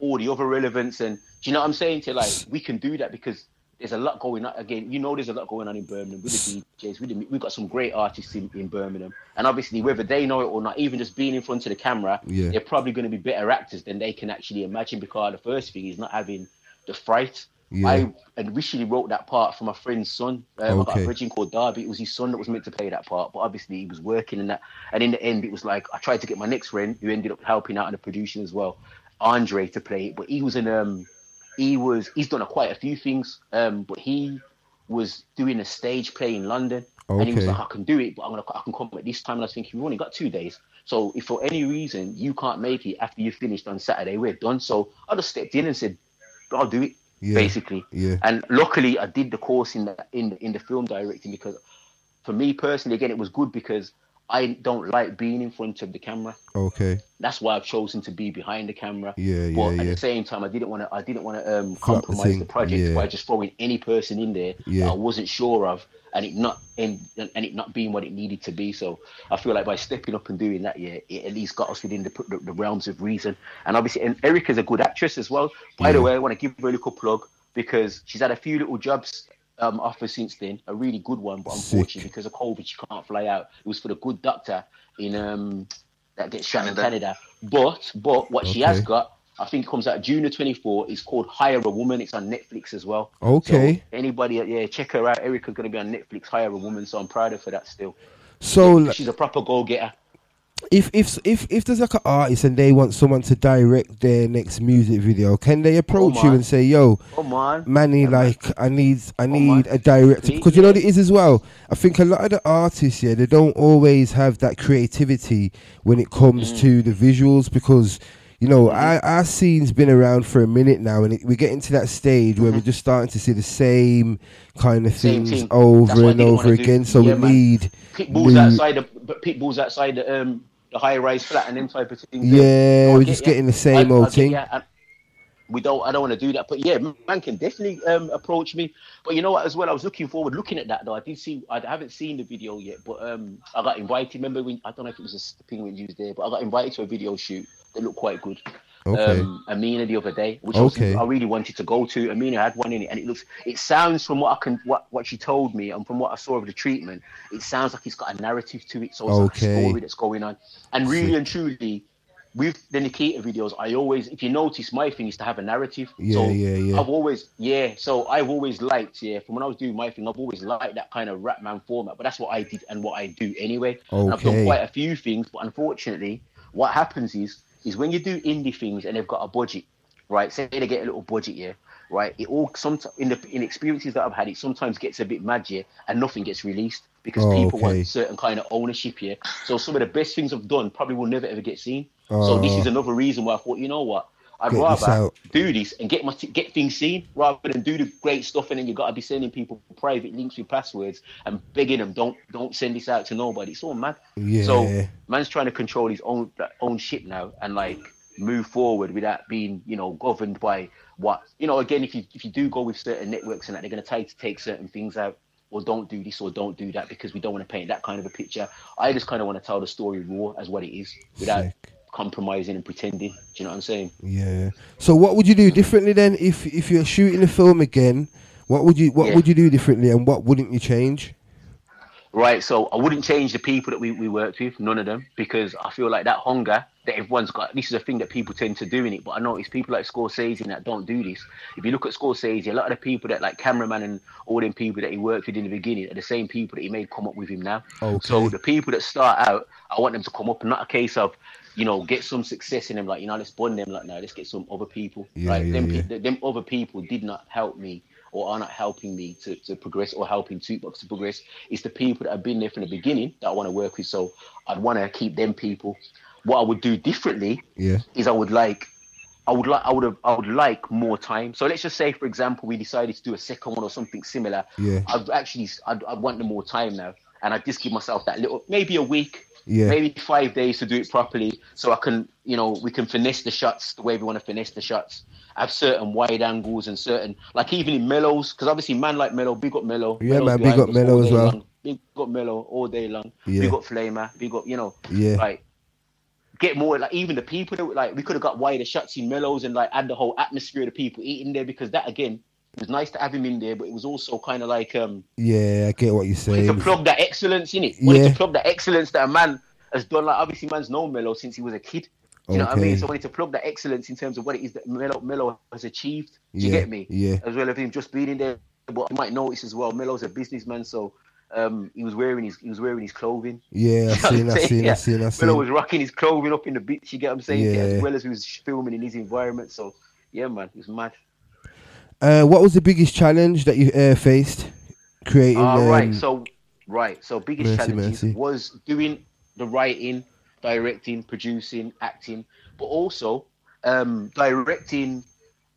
all the other relevance. And do you know what I'm saying to you? Like, we can do that because there's a lot going on. Again, you know, there's a lot going on in Birmingham with the DJs. With the, we've got some great artists in, in Birmingham. And obviously, whether they know it or not, even just being in front of the camera, Yeah. they're probably going to be better actors than they can actually imagine because the first thing is not having the fright. Yeah. I initially wrote that part for my friend's son. Um, I got a virgin called Darby. It was his son that was meant to play that part, but obviously he was working and that. And in the end, it was like I tried to get my next friend, who ended up helping out in the production as well, Andre, to play it. But he was in um, he was he's done a, quite a few things. Um, but he was doing a stage play in London, and he was like, I can do it, but I'm gonna I can come at this time. And I was thinking, we've only got two days. So if for any reason you can't make it after you finished on Saturday, we're done. So I just stepped in and said, I'll do it. Yeah. Basically, Yeah. and luckily, I did the course in the in the, in the film directing because, for me personally, again, it was good because I don't like being in front of the camera. Okay. That's why I've chosen to be behind the camera. Yeah, But yeah, at yeah. the same time, I didn't want to. I didn't want to um, Flop the compromise the, project yeah. by just throwing any person in there Yeah. I wasn't sure of, and it not and, and it not being what it needed to be. So I feel like by stepping up and doing that, yeah, it at least got us within the, the, the realms of reason. And obviously, and Erica's a good actress as well. By the way, I want to give her a little plug because she's had a few little jobs um, offers since then. A really good one, but Sick. unfortunately, because of COVID, she can't fly out. It was for the Good Doctor in um that gets shot in Canada. Canada. But but what she has got, I think it comes out June the 24th. It's called Hire a Woman. It's on Netflix as well. Okay. So anybody, yeah, check her out. Erica's gonna be on Netflix. Hire a Woman. So I'm proud of her for that still. So She's a proper goal getter. If if if if there's like an artist and they want someone to direct their next music video, can they approach you and say, "Yo, Come on. Manny, like I need I need a director because you know what it is as well. I think a lot of the artists, yeah, they don't always have that creativity when it comes Mm. to the visuals because. You know, our, our scene's been around for a minute now, and it, we're getting to that stage where we're just starting to see the same kind of Mm-hmm. Same things thing. over That's and over wanna do. again. So Yeah, we man. need Pitbull's new- outside the but Pitbull's outside the um the high rise flat and them type of things. Yeah, we're just getting the same I- I old get thing. We don't. I don't want to do that. But yeah, man can definitely um, approach me. But you know what? As well, I was looking forward, looking at that though. I did see. I haven't seen the video yet, but um, I got invited. Remember when? I don't know if it was a penguin you was there, but I got invited to a video shoot that looked quite good. Okay. Um, Amina the other day, which Okay. I, really wanted to go to. Amina had one in it, and it looks. It sounds from what I can, what what she told me, and from what I saw of the treatment, it sounds like it's got a narrative to it. So it's like a story that's going on, and really and truly. With the Nikita videos, I always, if you notice, my thing is to have a narrative. Yeah, so yeah, yeah. I've always, yeah. So I've always liked, yeah. From when I was doing my thing, I've always liked that kind of rap man format. But that's what I did and what I do anyway. And I've done quite a few things, but unfortunately, what happens is, is when you do indie things and they've got a budget, right? Say they get a little budget, yeah, right? It all sometimes in the in experiences that I've had, it sometimes gets a bit mad, yeah, and nothing gets released because Oh, people okay. want certain kind of ownership, yeah. So some of the best things I've done probably will never ever get seen. so this Oh. is another reason why I thought, you know what? I'd Get rather do this and get my t- get things seen rather than do the great stuff and then you got to be sending people private links with passwords and begging them don't don't send this out to nobody. It's all mad. Yeah. So man's trying to control his own own shit now and like move forward without being you know governed by what you know. Again, if you if you do go with certain networks and that, they're going to try to take certain things out. Or don't do this or don't do that because we don't want to paint that kind of a picture. I just kind of want to tell the story raw as what it is without compromising and pretending. Do you know what I'm saying? Yeah. So what would you do differently then if if you're shooting a film again? What would you what Yeah. would you do differently and what wouldn't you change? Right, so I wouldn't change the people that we, we worked with, none of them, because I feel like that hunger that everyone's got, this is a thing that people tend to do in it. But I notice people like Scorsese and that don't do this. If you look at Scorsese, a lot of the people that like cameraman and all them people that he worked with in the beginning are the same people that he made come up with him now. Okay. So the people that start out, I want them to come up and not a case of, you know, get some success in them, like, you know, let's bond them, like, no, let's get some other people. Yeah, right? yeah, them, yeah. pe- them other people did not help me or are not helping me to, to progress or helping Tootbox to progress. It's the people that have been there from the beginning that I want to work with. So I'd want to keep them people. What I would do differently Yeah. is I would like I would like I would have I would like more time. So let's just say for example we decided to do a second one or something similar. Yeah. I'd actually I'd, I'd want the more time now. And I'd just give myself that little maybe a week, Yeah. maybe five days to do it properly so I can you know we can finish the shots the way we want to finish the shots. Have certain wide angles and certain like even in mellows because obviously man like mellow, big up mellow. Yeah, man, big up Mellow as well. long. Big up mellow all day long. Yeah. Big up flamer, big up you know Yeah. like get more like even the people that like we could have got wider shots in mellows and like add the whole atmosphere of the people eating there because that again it was nice to have him in there but it was also kind of like um Yeah, I get what you're saying. to plug that excellence in it wanted Yeah. to plug that excellence that a man has done like obviously man's known mellow since he was a kid Do you know what I mean so I wanted to plug that excellence in terms of what it is that mellow mellow has achieved do you Yeah, get me yeah. as well as him just being in there but you might notice as well mellow's a businessman so um, he was wearing his he was wearing his clothing. Yeah, I You know seen, I I'm saying? seen, Yeah. seen, I Miller seen. was rocking his clothing up in the beach. You get what I'm saying? Yeah. As well as he was filming in his environment. So yeah, man, it was mad. Uh, what was the biggest challenge that you uh, faced creating? All um, right, so right, so biggest Mercy, challenges Mercy. was doing the writing, directing, producing, acting, but also um, directing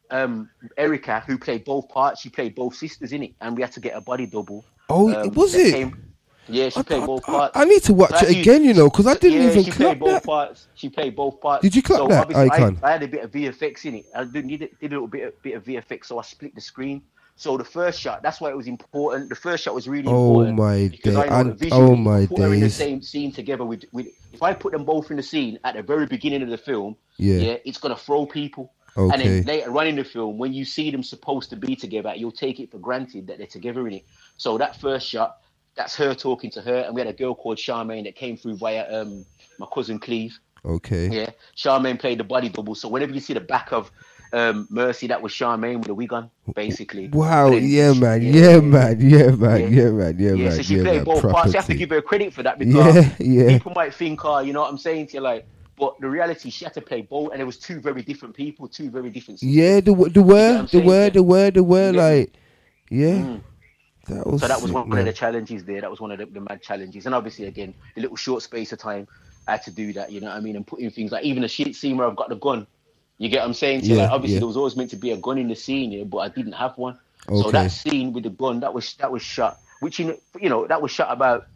um, Erica, who played both parts. She played both sisters in it, and we had to get a body double. Oh, um, was it? came- yeah, she played both parts. I need to watch it again, you know, because I didn't yeah, even she clap played both that. parts. She played both parts. Did you clap so that, obviously Icon? I, I had a bit of VFX in it. I did, did, did a little bit of, bit of VFX, so I split the screen. So the first shot, that's why it was important. The first shot was really important. Oh important. my because day! I know I- that visually, oh my put her in the same scene together with, with. If I put them both in the scene at the very beginning of the film, Yeah. yeah it's gonna throw people. Okay. And then later on in the film, when you see them supposed to be together, you'll take it for granted that they're together in it. So that first shot, that's her talking to her, and we had a girl called Charmaine that came through via um, my cousin Cleve. Okay. Yeah, Charmaine played the body double. So whenever you see the back of um, Mercy, that was Charmaine with a wig on, basically. Wow. Then Yeah, she- man. Yeah, man. Yeah, man. Yeah, man. Yeah, Yeah, man. so she yeah, played man. both parts. You have to Property. give her credit for that because Yeah, yeah. people might think, oh, you know what I'm saying to you, like, but the reality, she had to play both, and it was two very different people, two very different. Yeah, the the what word, I'm the word, the word, the word. Yeah. Like, yeah. That was so that was sick, one man. of the challenges there. That was one of the, the mad challenges, and obviously, again, the little short space of time, I had to do that. You know what I mean? And putting things like even a shit scene where I've got the gun. You get what I'm saying? So Yeah, like, obviously, yeah. there was always meant to be a gun in the scene here, but I didn't have one. Okay. So that scene with the gun, that was that was shot. Which you know, you know, that was shot about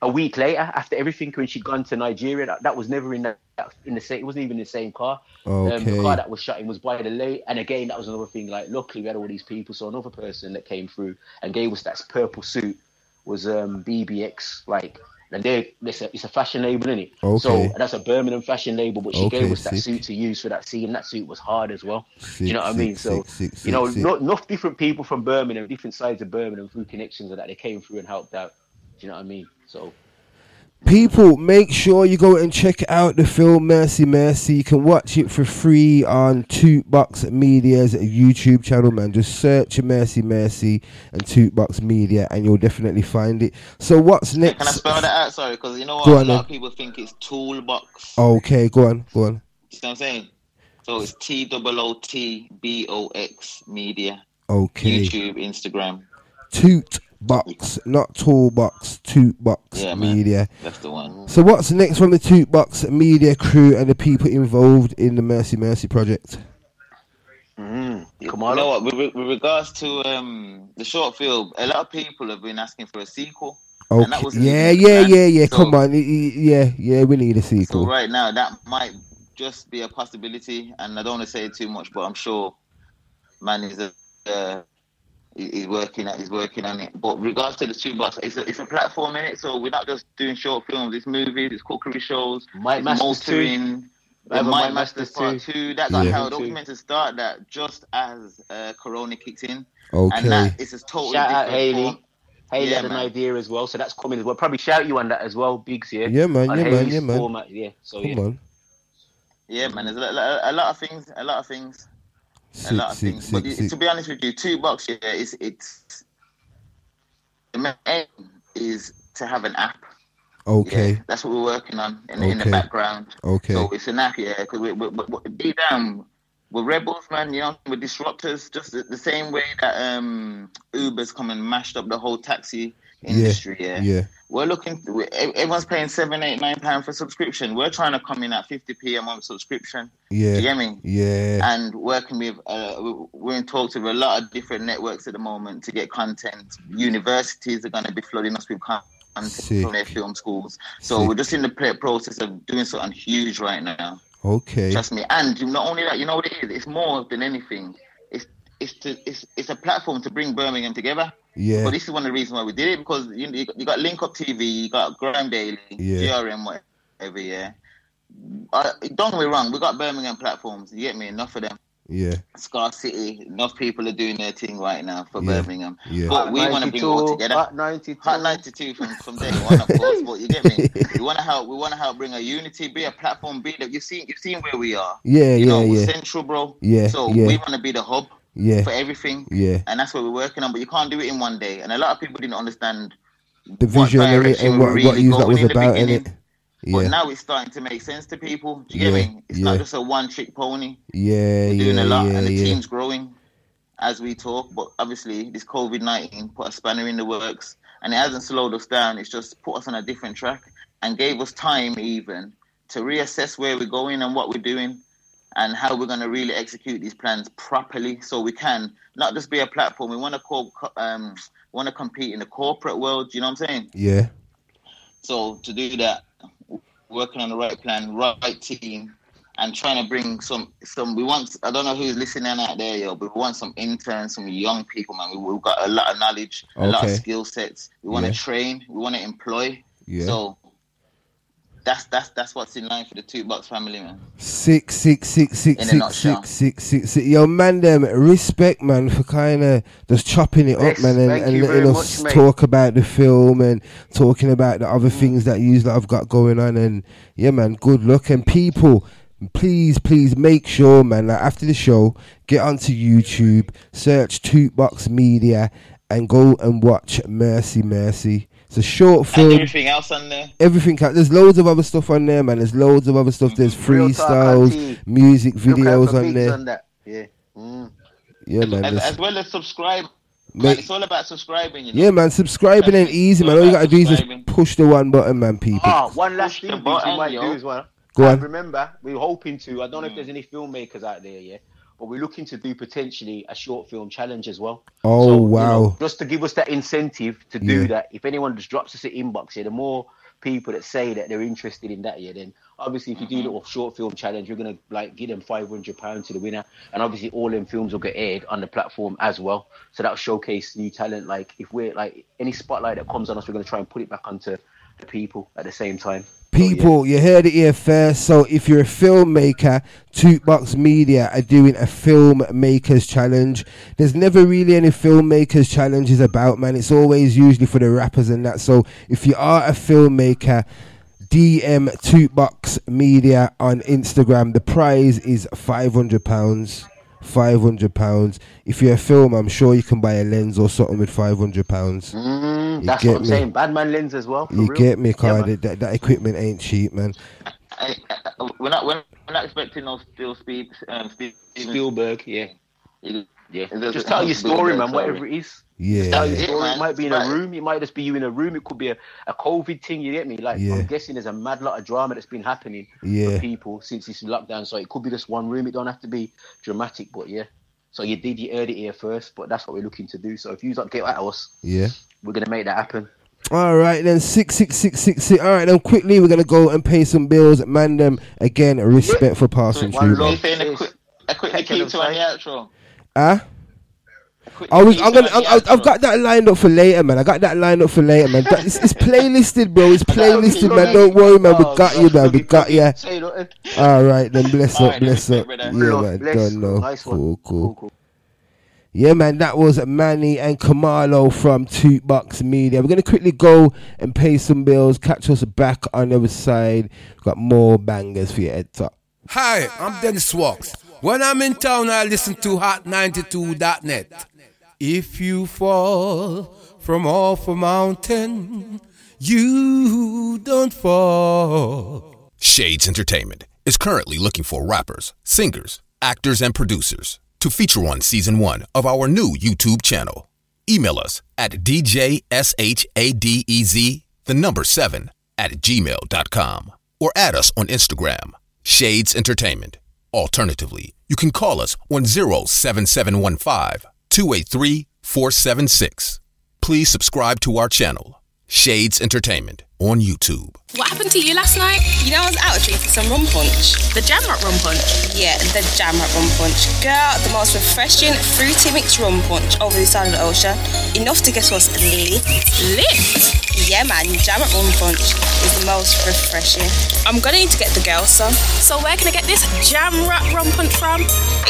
a week later after everything when she'd gone to Nigeria. That, that was never in the in the same. It wasn't even the same car. Um, the car that was shot in was by the late. And again, that was another thing. Like, luckily we had all these people. So another person that came through and gave us that purple suit was um BBX. Like, and they it's a, it's a fashion label, isn't it? Okay. So Okay. that's a Birmingham fashion label. But she Okay, gave us that sick. suit to use for that scene. That suit was hard as well. Do Sick, you know what I mean? So sick, sick, you know, sick, sick. not enough different people from Birmingham, different sides of Birmingham through connections and that they came through and helped out. Do you know what I mean? So People, make sure you go and check out the film Mercy Mercy. You can watch it for free on Tootbox Media's YouTube channel, man. Just search Mercy Mercy and Tootbox Media, and you'll definitely find it. So, what's next? Can I spell that out? Sorry, because you know what? Go a on lot then. of people think it's Toolbox. Okay, go on, go on. You see what I'm saying? So it's T O O T B O X Media. Okay. YouTube, Instagram. Tootbox, not Toolbox, Tootbox Yeah, man. Media. That's the one. So, what's next from the Tootbox Media crew and the people involved in the Mercy Mercy project? Mm, You know what? With, with regards to um, the short film, a lot of people have been asking for a sequel. Okay. And Yeah, yeah, plan. yeah, yeah. So- Come on. Y- y- Yeah, yeah, we need a So sequel. right now, that might just be a possibility, and I don't want to say too much, but I'm sure man is a, uh, he- he's working at he's working on it. But regards to the Tootbox, it's a, it's a platform in it, so we're not just doing short films. It's movies, it's cookery shows, Might it's Masters two. motoring. I have The a Might Might Masters Masters Part two. Two that got Yeah. held up meant to start that just as uh, Corona kicked in, Okay. and that it's a totally shout out different Haley. form. Haley Yeah, had an man. idea as well, so that's coming as well. Probably shout you on that as well, Biggs. Yeah, Yeah, man, On yeah, man, yeah, man. Format, yeah. So Come yeah. on. Yeah, man, there's a, lot- a lot of things, a lot of things. A lot of things. but to be honest with you, Tootbox yeah, it's it's the main aim is to have an app. Okay. Yeah, that's what we're working on in, in the background. Okay. So it's an app, yeah, because we, we, we, we, deep down, we're rebels, man. You know, we're disruptors. Just the, the same way that um, Uber's come and mashed up the whole taxi industry. Yeah. Yeah. We're looking. Everyone's paying seven, eight, nine pound for subscription. We're trying to come in at fifty p a month subscription. Yeah. You get me? Yeah. And working with, uh, we- we're in talks with a lot of different networks at the moment to get content. Universities are going to be flooding us with content Sick. from their film schools. So Sick. we're just in the process of doing something huge right now. Okay. Trust me. And not only that, you know what it is? It's more than anything. It's it's to it's it's a platform to bring Birmingham together. Yeah. But this is one of the reasons why we did it because you you got, you Link Up TV, you got GRM Daily, Yeah. GRM, whatever. Yeah. Uh, don't get me wrong. We got Birmingham platforms. You get me? Enough of them. Yeah. Scar City, enough people are doing their thing right now for Yeah. Birmingham. Yeah. But we want to bring it all together. Hot 92. Hot 92 from, from day one, of course. But you get me? We want to help. We want to help bring a unity, be a platform, be that you've seen. You've seen where we are. Yeah, You know, yeah, we're yeah. central, bro. Yeah, So yeah. we want to be the hub. Yeah. For everything. Yeah. And that's what we're working on. But you can't do it in one day. And a lot of people didn't understand The what vision and, it, direction and we're what, what really you that going was in the about in beginning. it. But now it's starting to make sense to people. Do you get me? It's yeah. not just a one trick pony. Yeah, We're doing yeah, a lot, yeah, and the yeah. team's growing as we talk. But obviously, this COVID nineteen put a spanner in the works, and it hasn't slowed us down. It's just put us on a different track and gave us time even to reassess where we're going and what we're doing, and how we're going to really execute these plans properly, so we can not just be a platform. We want to co- um, want to compete in the corporate world. You know what I'm saying? Yeah. So to do that, working on the right plan, right team, and trying to bring some some. We want. I don't know who's listening out there, yo, but we want some interns, some young people, man. We, we've got a lot of knowledge, a lot of skill sets. We want Yeah. to train. We want to employ. Yeah. So that's that's that's what's in line for the Tootbox family, man. Six, six, six, six, In a six, nutshell. six, six, six, six. Yo, man, them respect, man, for kind of just chopping it up, man, and, and letting us much, mate. talk about the film and talking about the other things that you that I've got going on. And yeah, man, good luck. And people, please, please make sure, man, that after the show, get onto YouTube, search Tootbox Media, and go and watch Mercy, Mercy. It's a short And film. everything else on there. Everything. There's loads of other stuff on there, man. There's loads of other stuff. There's freestyles, music videos on there. on. Yeah. Mm. Yeah, man. As, as well as subscribe. Mate- Man, it's all about subscribing. You know? Yeah, man. Subscribing ain't easy, man. All you gotta do is just push the one button, man. People. Ah, one last thing button, we might yo. do as well. Go And on. Remember, we're hoping to. I don't know if there's any filmmakers out there, yeah, but we're looking to do potentially a short film challenge as well. Oh So, you wow. know, just to give us that incentive to do Yeah. that. If anyone just drops us an inbox here, the more people that say that they're interested in that, yeah, then obviously if you do a little short film challenge, we're gonna like give them five hundred pounds to the winner, and obviously all them films will get aired on the platform as well. So that'll showcase new talent. Like if we're like any spotlight that comes on us, we're gonna try and put it back onto the people at the same time. People, you heard it here first. So if you're a filmmaker, Tootbox Media are doing a filmmakers challenge. There's never really any filmmakers challenges about, man. It's always usually for the rappers and that. So if you are a filmmaker, DM Tootbox Media on Instagram. The prize is five hundred pounds. Five hundred pounds. If you're a film, I'm sure you can buy a lens or something with five hundred pounds. Mm, that's what I'm me? saying. Badman lens as well. for You real. get me, Yeah, card. man. that, that equipment ain't cheap, man. I, I, we're not we're not expecting no still speed um, Spielberg, yeah. Yeah. There's Just tell your story, man, whatever it is. Yeah. Just tell your story. It might be in a room. It might just be you in a room. It could be a, a COVID thing. You get me? Like Yeah. I'm guessing there's a mad lot of drama that's been happening Yeah. for people since this lockdown. So it could be just one room. It don't have to be dramatic, but yeah. So you did you heard it here first, but that's what we're looking to do. So if you don't get at us, Yeah. we're gonna make that happen. All right, then six six six six six. All right, then quickly we're gonna go and pay some bills. Man, them again. Respect for passing through. man. Saying a quick, a quick keep to on outro. Huh? I was, I'm gonna, I, I- I've got that lined up for later, man. I got that lined up for later, man. That, it's, it's playlisted, bro. It's playlisted, man. Don't worry, man. We got you, man. We got you. All right, then bless up, bless up. Yeah, man. Don't know. Cool, cool. Yeah, man, that was Manny and Camarlo from Tootbox Media. We're going to quickly go and pay some bills. Catch us back on the other side. We've got more bangers for your head top. Hi, I'm Dennis Walks. When I'm in town, I listen to Hot92.net. If you fall from off a mountain, you don't fall. Shades Entertainment is currently looking for rappers, singers, actors, and producers to feature on season one of our new YouTube channel. Email us at djshadez, the number seven, at gmail.com, or add us on Instagram, Shades Entertainment. Alternatively, you can call us on 07715 283 476. Please subscribe to our channel, Shades Entertainment, on YouTube. What happened to you last night? You know, I was out drinking some rum punch. The Jamrock rum punch? Yeah, the Jamrock rum punch. Girl, the most refreshing, fruity mixed rum punch over the side of the ocean. Enough to get us lit. Lit? Yeah, man, Jamrock rum punch is the most refreshing. I'm gonna need to get the girls some. So where can I get this Jamrock rum punch from?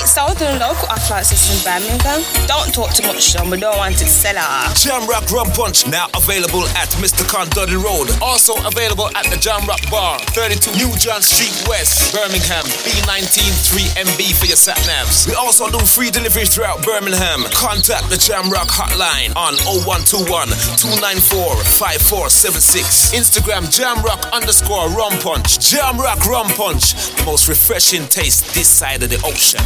It's sold in a local off-light system in Birmingham. Don't talk too much, though. We don't want it to sell out. Jamrock Rum Punch now available at Mr. Con Dudley Road. Also available at the Jamrock Bar, 32 New John Street West, Birmingham. B19 3MB for your sat navs. We also do free deliveries throughout Birmingham. Contact the Jamrock hotline on 0121 294 5476. Instagram Jamrock underscore Rum Punch. Jamrock Rum Punch, the most refreshing taste this side of the ocean.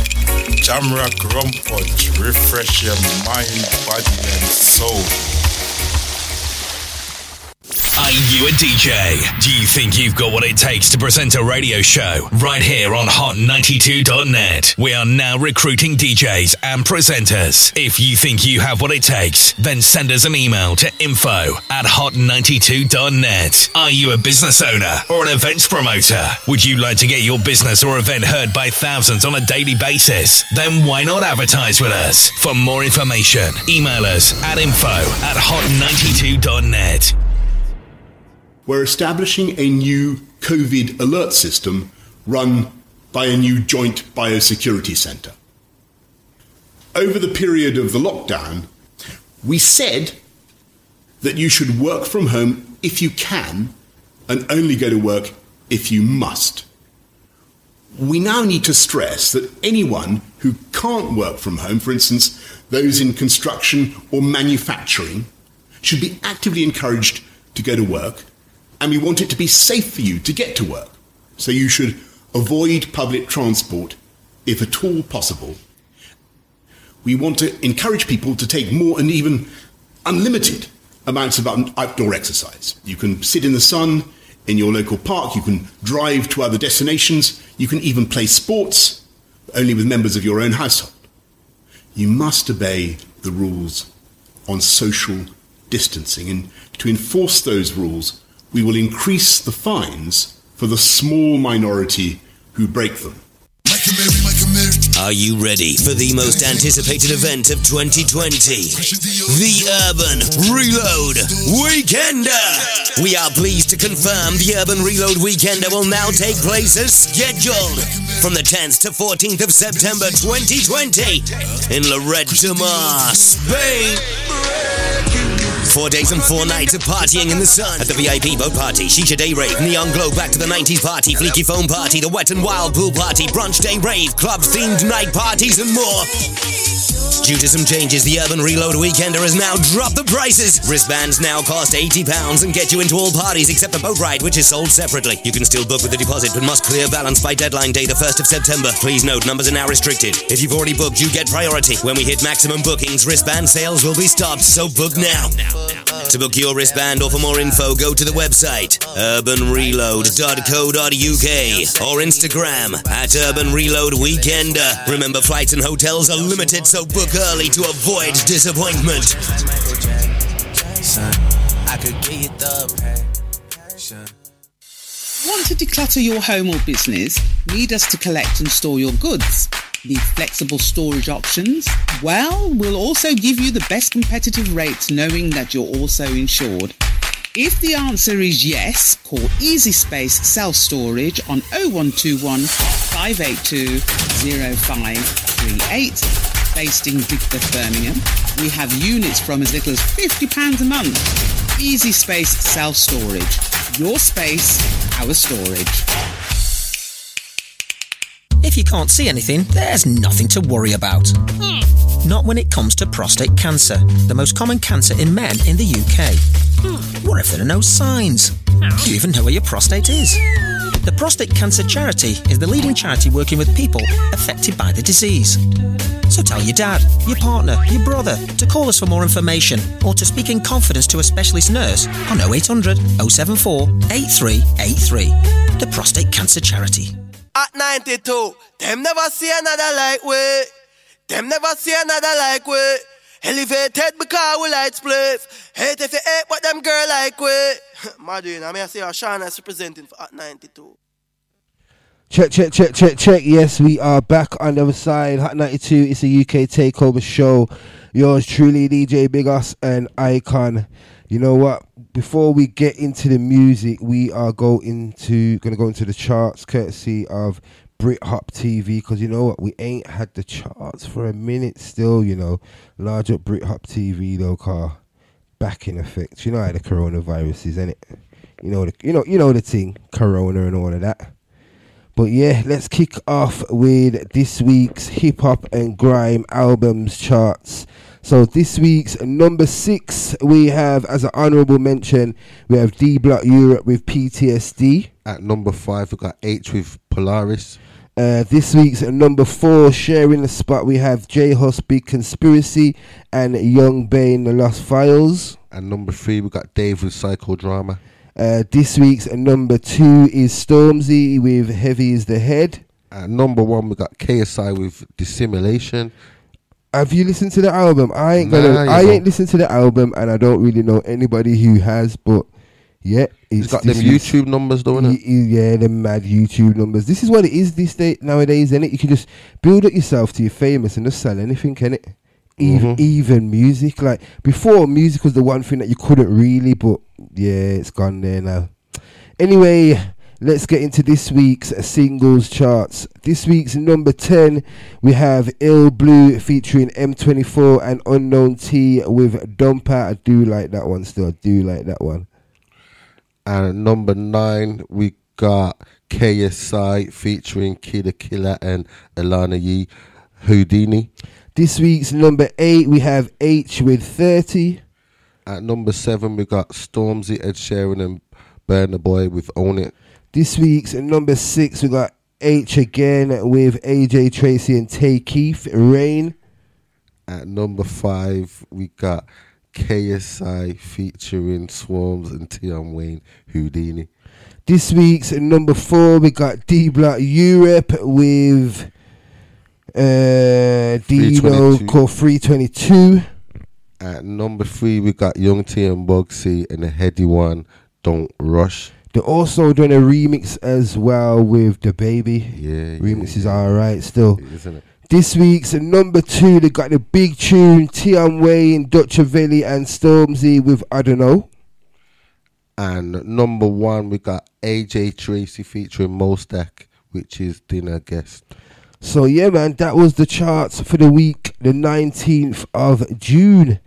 Jamrock Rum Punch, refresh your mind, body, and soul. Are you a DJ? Do you think you've got what it takes to present a radio show? Right here on Hot92.net. We are now recruiting DJs and presenters. If you think you have what it takes, then send us an email to info at hot92.net. Are you a business owner or an events promoter? Would you like to get your business or event heard by thousands on a daily basis? Then why not advertise with us? For more information, email us at info at hot92.net. We're establishing a new COVID alert system run by a new joint biosecurity centre. Over the period of the lockdown, we said that you should work from home if you can and only go to work if you must. We now need to stress that anyone who can't work from home, for instance, those in construction or manufacturing, should be actively encouraged to go to work, and we want it to be safe for you to get to work. So you should avoid public transport if at all possible. We want to encourage people to take more and even unlimited amounts of outdoor exercise. You can sit in the sun in your local park, you can drive to other destinations, you can even play sports, only with members of your own household. You must obey the rules on social distancing, and to enforce those rules, we will increase the fines for the small minority who break them. Are you ready for the most anticipated event of 2020? The Urban Reload Weekender! We are pleased to confirm the Urban Reload Weekender will now take place as scheduled from the 10th to 14th of September 2020 in Lloret de Mar, Spain. Four days and four nights of partying in the sun. At the VIP boat party, Shisha Day Rave, Neon Glow Back to the 90s party, Fleeky Foam party, the Wet and Wild Pool party, Brunch Day Rave, club themed night parties, and more. Due to some changes, the Urban Reload Weekender has now dropped the prices. Wristbands now cost £80 and get you into all parties except the boat ride, which is sold separately. You can still book with a deposit, but must clear balance by deadline day, the 1st of September. Please note, numbers are now restricted. If you've already booked, you get priority. When we hit maximum bookings, wristband sales will be stopped, so book now. To book your wristband or for more info, go to the website urbanreload.co.uk or Instagram at Urban Reload Weekender. Remember, flights and hotels are limited, so book early to avoid disappointment. I could get you the Want to declutter your home or business? Need us to collect and store your goods? Need flexible storage options? Well, we'll also give you the best competitive rates knowing that you're also insured. If the answer is yes, call Easy Space Self Storage on 0121 582 0538. Based in Digbeth, Birmingham, we have units from as little as £50 a month. Easy Space Self Storage. Your space, our storage. If you can't see anything, there's nothing to worry about. Not when it comes to prostate cancer, the most common cancer in men in the UK. What if there are no signs? Do you even know where your prostate is? The Prostate Cancer Charity is the leading charity working with people affected by the disease. So tell your dad, your partner, your brother to call us for more information or to speak in confidence to a specialist nurse on 0800 074 8383. The Prostate Cancer Charity. At 92, them never see another like we. Them never see another like we. Elevated because we light spliff. Hate if you hate, what them girl like we. Madrid, I mean, I see our Shana is representing for at 92. Check, check, check, check, check. Yes, we are back on the other side. Hot 92, it's a UK takeover show. Yours truly, DJ Biggoss and Icon. You know what? Before we get into the music, we are going to gonna go into the charts courtesy of Brit Hop TV because you know what? We ain't had the charts for a minute still, you know. Large up Brit Hop TV though, car back in effect. You know how the coronavirus is, it? You know the you know you know the thing, corona and all of that. But yeah, let's kick off with this week's hip hop and grime albums charts. So this week's number six, we have as an honourable mention, we have D Block Europe with PTSD. At number five, we got Aitch with Polaris. Uh, this week's number four, sharing the spot, we have J Hus Big Conspiracy and Young Bane The Lost Files. And number three, we got Dave with Psychodrama. Uh, this week's number two is Stormzy with Heavy is the Head. At number one, we got KSI with Dissimulation. Have you listened to the album? I ain't Nah, gonna. you I ain't listened to the album, and I don't really know anybody who has. But yeah, He's it's got them this YouTube numbers, though? Y- y- Yeah, the mad YouTube numbers. This is what it is these day nowadays, is it? You can just build up yourself to you're famous and just sell anything, can it? Even Mhm. even music. Like before, music was the one thing that you couldn't really, but yeah, it's gone there now. Anyway, Let's get into this week's singles charts. This week's number 10, we have Ill Blue featuring M24 and Unknown T with Dumper. I do like that one still. I do like that one. And at number nine, we got KSI featuring Killa Killa and Aiyana-Lee, Houdini. This week's number 8, we have Aitch with 30. At number seven, we got Stormzy, Ed Sheeran, and Burna Boy with Own It. This week's number 6, we got Aitch again with AJ Tracey and Tay Keith, Rain. At number five, we got KSI featuring Swarmz and Tion Wayne, Houdini. This week's number 4, we got D Block Europe with uh, Dino 322. called 322. At number three, we got Young T and Bugsey and the Headie One, Don't Rush. They're also doing a remix as well with DaBaby. Yeah, remix is alright still. Isn't it? This week's number two, they got the big tune Tion Wayne, Dutchavelli, and Stormzy with I don't know. And number one, we got AJ Tracey featuring Mostack, which is Dinner Guest. So yeah, man, that was the charts for the week, the nineteenth of June.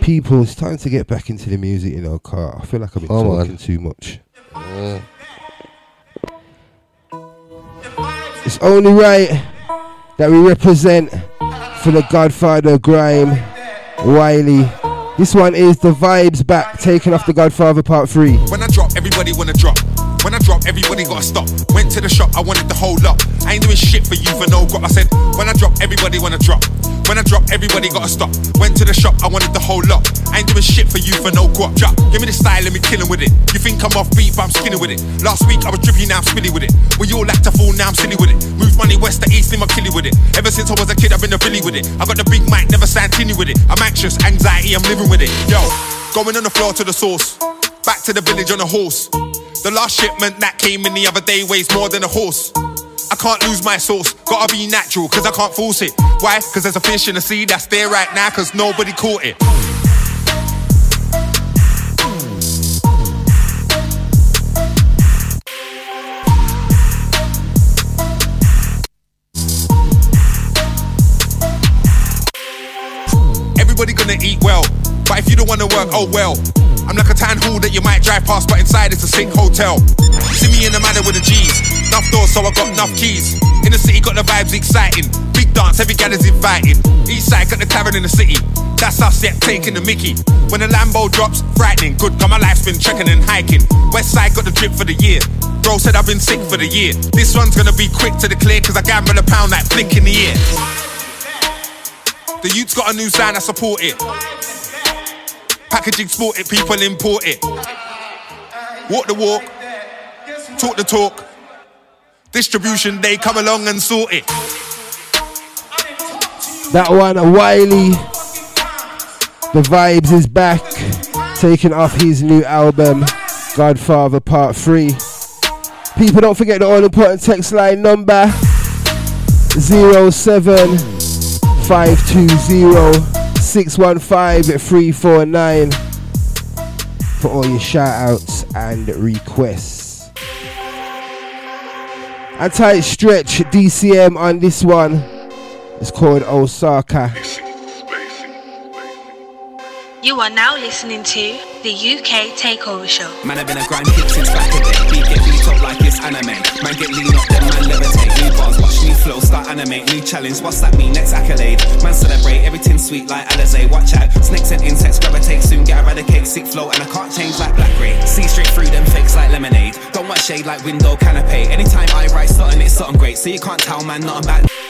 People, it's time to get back into the music, you know. Car, I feel like I've been on. talking too much. Yeah. It's only right that we represent for the Godfather Grime, Wiley. This one is the vibes back, taken off the Godfather Part Three. When I drop, everybody wanna drop. When I drop, everybody gotta stop. Went to the shop, I wanted the whole lot. I ain't doing shit for you for no grop. I said, when I drop, everybody wanna drop. When I drop, everybody gotta stop. Went to the shop, I wanted the whole lot. I ain't doing shit for you for no guap. Drop, give me the style, let me killing with it. You think I'm off beat, but I'm skinny with it. Last week I was drippy, now I'm spilly with it. We all like to fall, now I'm silly with it. Move money west to east, in my killy with it. Ever since I was a kid, I've been a Billy with it. I got the big mic, never stand tinny with it. I'm anxious, anxiety, I'm living with it. Yo, going on the floor to the source. Back to the village on a horse. The last shipment that came in the other day weighs more than a horse. I can't lose my source, gotta be natural, cause I can't force it. Why? Cause there's a fish in the sea that's there right now, cause nobody caught it. Everybody gonna eat well, but if you don't wanna work, oh well. I'm like a town hall that you might drive past, but inside it's a sick hotel. See me in the manor with the G's, enough doors, so I got enough keys. In the city, got the vibes exciting. Big dance, every gal is invited. East side, got the tavern in the city. That's us, yet taking the Mickey. When the Lambo drops, frightening. Good, got my life's been trekking and hiking. West side got the drip for the year. Bro said I've been sick for the year. This one's gonna be quick to the clear, cause I gamble a pound like flick in the ear. The youth's got a new sound, I support it. Packaging sport it, people import it. Walk the walk, talk the talk. Distribution, they come along and sort it. That one, Wiley. The vibes is back, taking off his new album, Godfather Part 3. People, don't forget the all important text line number 07520 for all your shout outs and requests. A tight stretch DCM on this one. It's called Osaka. You are now listening to the UK Takeover Show. Man, I've been a grind hit since back in the day. Beat get beat up like it's anime. Man, get lean up, then man levitate. New bars, watch new flow, start animate. New challenge, what's that mean? Next accolade. Man, celebrate everything sweet like Alizé. Watch out, snakes and insects gravitate. Soon get eradicate. Sick flow, and I can't change like black ray. See straight through them fakes like lemonade. Don't watch shade like window canopy. Anytime I write something, it's something great. So you can't tell man nothing about.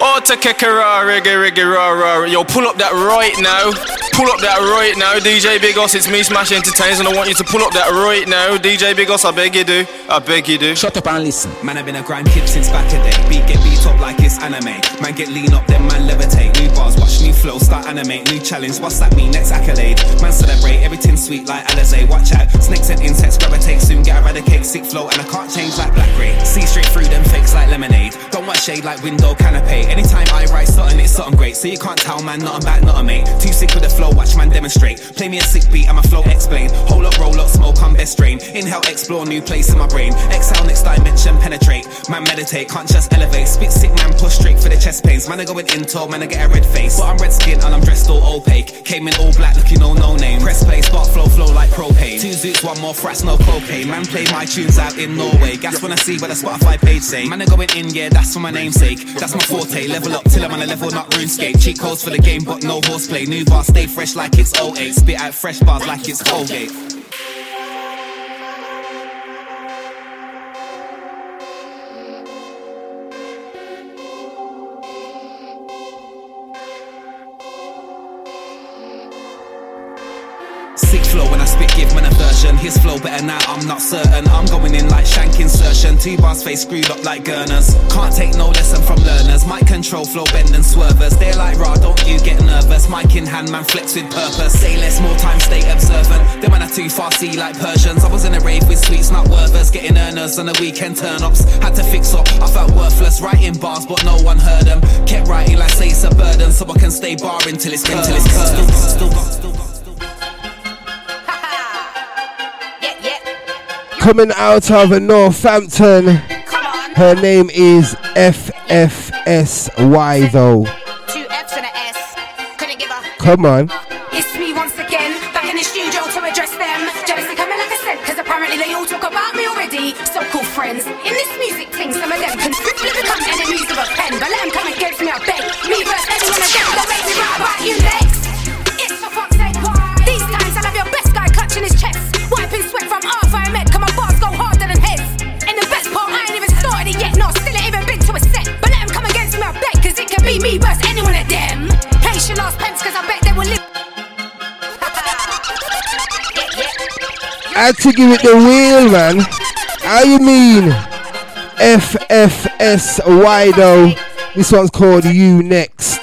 Oh, to kick a raw, reggae, reggae, raw, raw. Yo, pull up that right now. Pull up that right now. DJ Biggoss, it's me, Smash Entertainers, and I want you to pull up that right now. DJ Biggoss, I beg you do. I beg you do. Shut up and listen. Man, I've been a grind kid since back in the day. Beat get beat up like it's anime. Man, get lean up, then man levitate. New bars, watch new flow, start animate. New challenge, what's that mean? Next accolade. Man, celebrate everything sweet like Alizé. Watch out, snakes and insects gravitate. Soon get eradicate. Sick flow, and I can't change like black ray. See straight through them fakes like lemonade. Don't want shade like window canopy. Anytime I write something, it's something great. So you can't tell man nothing about nothing, mate. Too sick with the flow, watch man demonstrate. Play me a sick beat, and my flow explain. Hold up, roll up, smoke, I'm best strain. Inhale, explore new place in my brain. Exhale, next dimension, penetrate. Man, meditate, can't just elevate. Spit sick, man, push straight for the chest pains. Man, I going in tall, man, I get a red face. But I'm red skin and I'm dressed all opaque. Came in all black, looking all no name. Press play, spark flow, flow like propane. Two zoots, one more frats, no cocaine. Man, play my tunes out in Norway. Gas when I see what the Spotify page say. Man, I going in, yeah, that's for my namesake. That's my forte. Level up till I'm on a level, not RuneScape. Cheat codes for the game, but no horseplay. New bar, stay fresh like it's 08. Spit out fresh bars like it's Colgate. His flow better now, I'm not certain. I'm going in like shank insertion. Two bars face screwed up like Gurners. Can't take no lesson from learners. Mic control, flow bend and swervers. They're like raw, don't you get nervous. Mic in hand, man flex with purpose. Say less, more time, stay observant. Them man are too far, see like Persians. I was in a rave with sweets, not worthers. Getting earners on the weekend turn ups. Had to fix up, I felt worthless. Writing bars, but no one heard them. Kept writing like say it's a burden, so I can stay barring till it's until it's curtains. Coming out of Northampton. Her name is FFSY though. Two F's and a S. Couldn't give a. Come on. I had to give it the wheel, man. How you mean? FFSY though. This one's called You Next.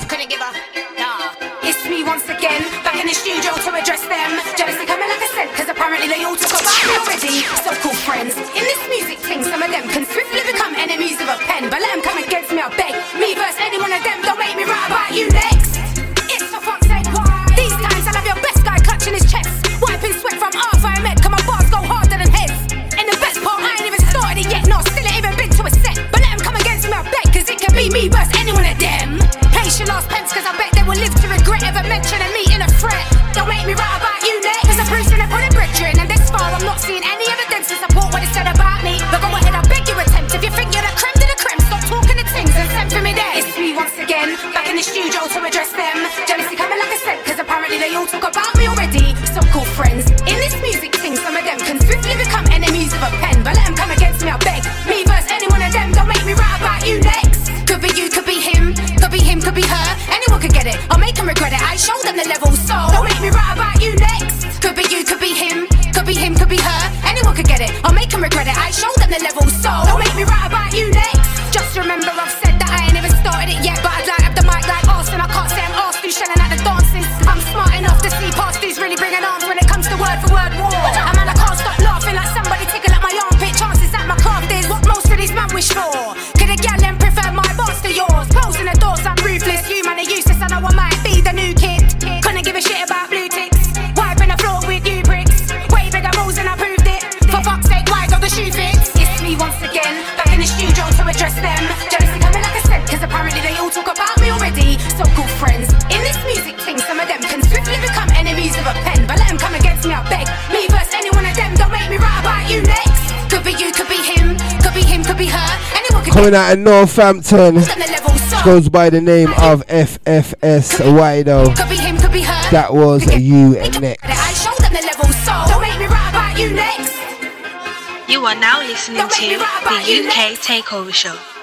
Coming out of Northampton. Goes by the name of FFSY though. Could be him, could be her. That was You Next. I show them the level, so don't make me write you next. You are now listening to the UK Takeover Show.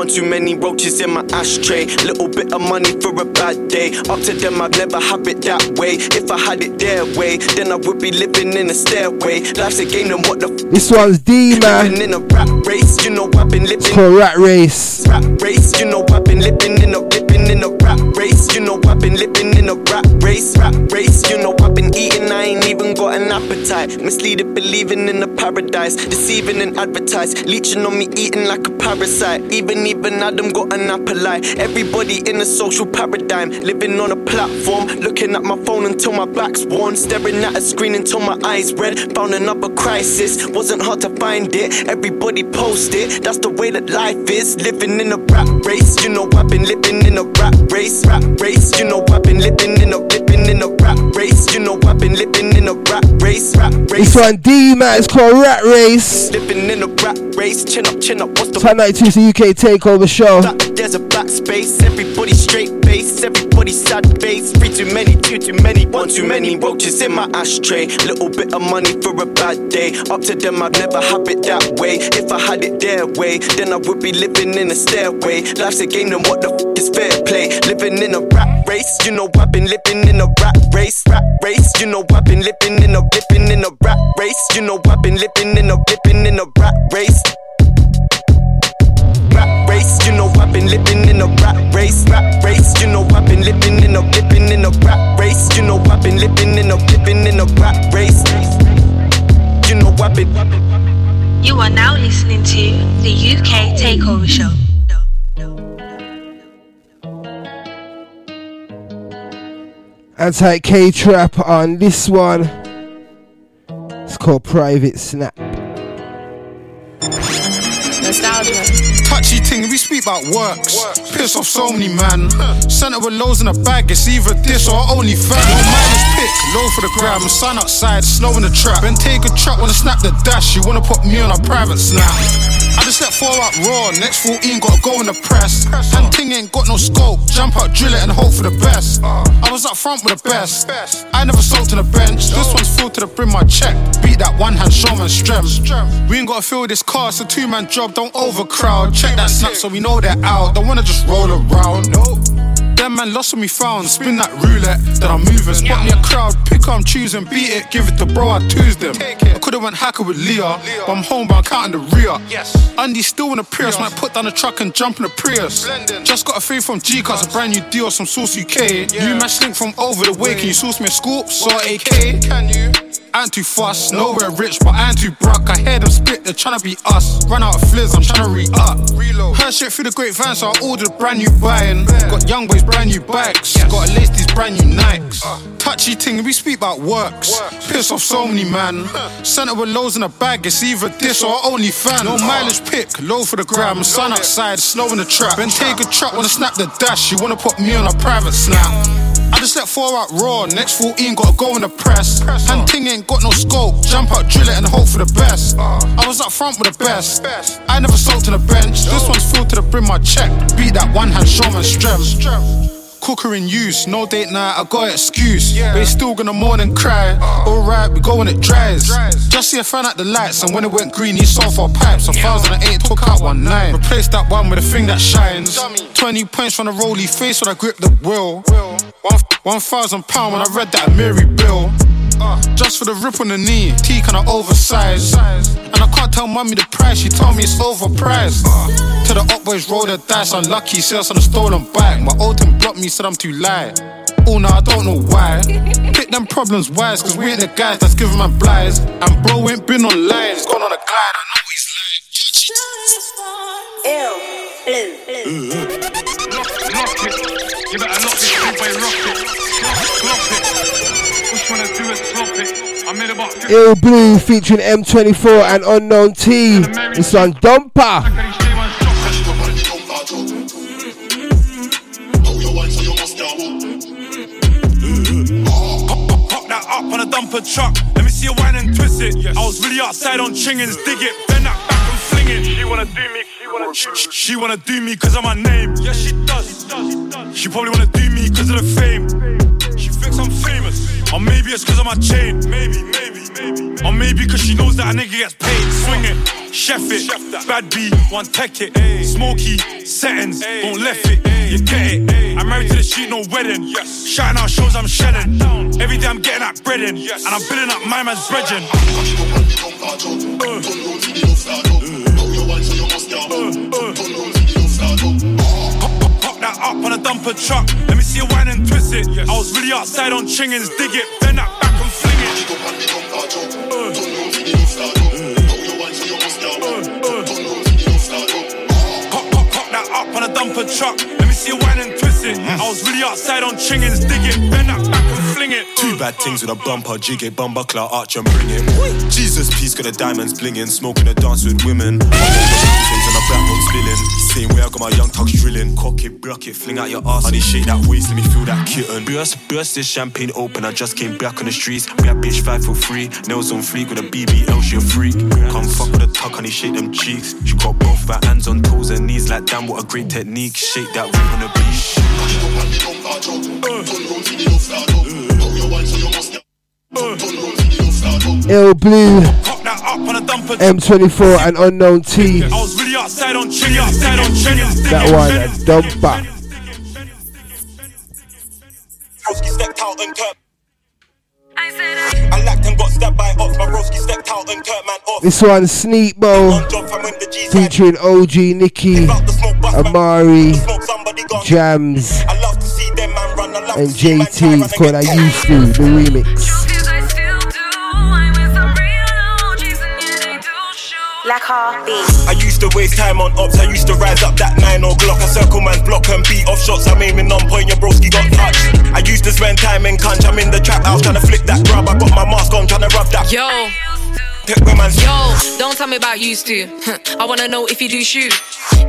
One too many roaches in my ashtray. Little bit of money for a bad day. Up to them, I'd never have it that way. If I had it their way, then I would be living in a stairway. Life's a game, then what the f? This one's D man. Living in a rap race, you know I've been living. It's called Rat Race. Rap race, you know I've been living in a living in a rap race. You know I've been living in a rat race, rat race. You know I've been eating, an appetite. Misleading, believing in a paradise, deceiving and advertise, leeching on me, eating like a parasite. Even even Adam got an apple eye. Everybody in a social paradigm, living on a platform, looking at my phone until my back's worn, staring at a screen until my eyes red. Found another crisis, wasn't hard to find it. Everybody post it, that's the way that life is. Living in a rat race, you know I've been living in a rat race, rat race. You know I've been living in a living in a rat race. You know I've been living in a rat race, rat race. This one D man, it's called Rat Race. Living in a rat race, chin up, chin up. What's the Top 92 is the UK takeover show. There's a black space, everybody straight face, everybody sad face. Three too many, two too many, one too many roaches in my ashtray. Little bit of money for a bad day. Up to them, I'd never have it that way. If I had it their way, then I would be living in a stairway. Life's a game, then what the f is fair play? Living in a rat race, you know I've been living in a rat race, rat race. You know I've been living in a living in a rat race. You know I've been living in a living in a rat race. Rat race, you know I've been living in a rat race, rat race. You know I've been living in a living in a rat race. You know I've been living in a living in a rat race. You know I've been. You are now listening to the UK Takeover Show. Anti K Trap on this one. It's called Private Snap. Nostalgia. Touchy thing, we speak about works. Piss off so many man. Sent it with loads in a bag, it's either this or only fan. No mileage pick, low for the gram. Sun outside, snow in the trap. Then take a truck, wanna snap the dash. You wanna put me on a private snap. I just let four out raw, next 14 gotta go in the press. And ting ain't got no scope. Jump out, drill it, and hope for the best. I was up front with the best. I never sold to the bench. This one's filled to the brim, my check. Beat that one hand, show man strength. We ain't gotta fill this car, it's a two man job, don't overcrowd. Check that snap so we know they're out. Don't wanna just roll around. Nope. Them man lost when we found. Spin that roulette, then I'm moving. Spot me a crowd, pick I'm choosing, beat it, give it to bro, I twos them. I could've went hacker with Leah, but I'm home, but I'm counting the rear. Andy still in the Prius, might put down the truck and jump in the Prius. Just got a fave from G, cause a brand new deal, some sauce UK. New match link from over the way, can you source me a scoop? So AK. Can you? I ain't too fast, nowhere rich, but I ain't too broke. I hear them spit, they're tryna be us. Run out of fliz, I'm tryna re up. Heard shit through the grapevine, so I ordered a brand new buying. Got young boys, brand new bikes. Gotta lace these brand new Nikes. Touchy thing, we speak about works. Piss off so many man. Sent it with loads in a bag, it's either this or only fan. No mileage pick, low for the gram. Sun outside, snow in the trap. Then take a truck, wanna snap the dash. You wanna put me on a private snap. I just let four out raw, next 14 gotta go in the press. And ting ain't got no scope, jump out, drill it, and hope for the best. I was up front with the best. I never sold to the bench. This one's full to the brim, my check. Beat that one hand, show man strength. Cooker in use, no date night, I got excuse. But it's still gonna mourn and cry. Uh. Alright, we go when it dries. Just see a fan at the lights, and when it went green, he saw four pipes. 2008 took out one nine. Replace that one with a thing that shines. 20 points from the rolly face when I grip the wheel. One, one thousand pound when I read that Mary Bill. Just for the rip on the knee, T kinda oversized. And I can't tell mommy the price, she told me it's overpriced. To the up boys roll the dice, unlucky, sales on a stolen bike. My old team blocked me, said I'm too light. Oh no, I don't know why. Pick them problems wise, cause we ain't the guys that's giving my blighs. And bro ain't been online, he's gone on a glide, I know he's Lock it. You better lock this big boy, rock it. Lock, lock it. What you wanna do is flop it. I made about 50 Ill Blue featuring M24 and Unknown T. This one Dumper. Pop that up on a dumper truck. Let me see you whine and twist it. I was really outside on chingins, dig it, it. She wanna do me, she wanna do me. She wanna do me cause of my name. Yeah, she does. She probably wanna do me cause of the fame. She thinks I'm famous. Or maybe it's cause of my chain. Maybe, maybe, maybe. Or maybe cause she knows that a nigga gets paid. Swing it, chef it, bad B, one tech it. Smoky, settings, don't left it. You get it. I'm married to the street, no wedding. Shouting out shows I'm shedding. Every day I'm getting that bread in. And I'm building up my man's brethren. Pop that up on a dumper truck. Let me see you whine and twist it. I was really outside on chingins, dig it, bend that back and fling it. Pop, pop, pop that up on a dumper truck. Let me see you whine and twist it. I was really outside on chingins, dig it, bend that back and it. Two bad things with a bumper, jig it, bumper clout, arch and bring it. Jesus peace, got the diamonds blinging, smoking a dance with women. Things and a black one spilling. Same way I got my young tucks drilling. Cock it, block it, fling out your ass. Honey, shake that waist, let me feel that kitten. Burst, burst this champagne open. I just came back on the streets. Grab bitch five for free. Nails on fleek with a BBL, she a freak. Come fuck with a tuck, honey, shake them cheeks. She got both her hands on toes and knees like damn, what a great technique. Shake that weight on the beach. Ill Blue, Pop that up on a dumper truck. M24, and Unknown T. I was really outside on chingins, outside on chingins, dig That one, bend a dumper. Broski stepped out and Kurt. I lacked and got stabbed by ops. My broski stepped out and Kurt man off. This one, Sneak Bow, featuring OG Nicky, Amari, Jams, and JT. It's called I Used To, the remix. Like R.B. I used to waste time on ops. I used to rise up that 9 or Glock. I circle man's block and beat off shots. I'm aiming on point. Your broski got touched. I used to spend time in conch. I'm in the trap house trying to flick that grub. I got my mask on trying to rub that. Yo. Take where man's Yo, don't tell me about used to. I wanna know if you do shoot.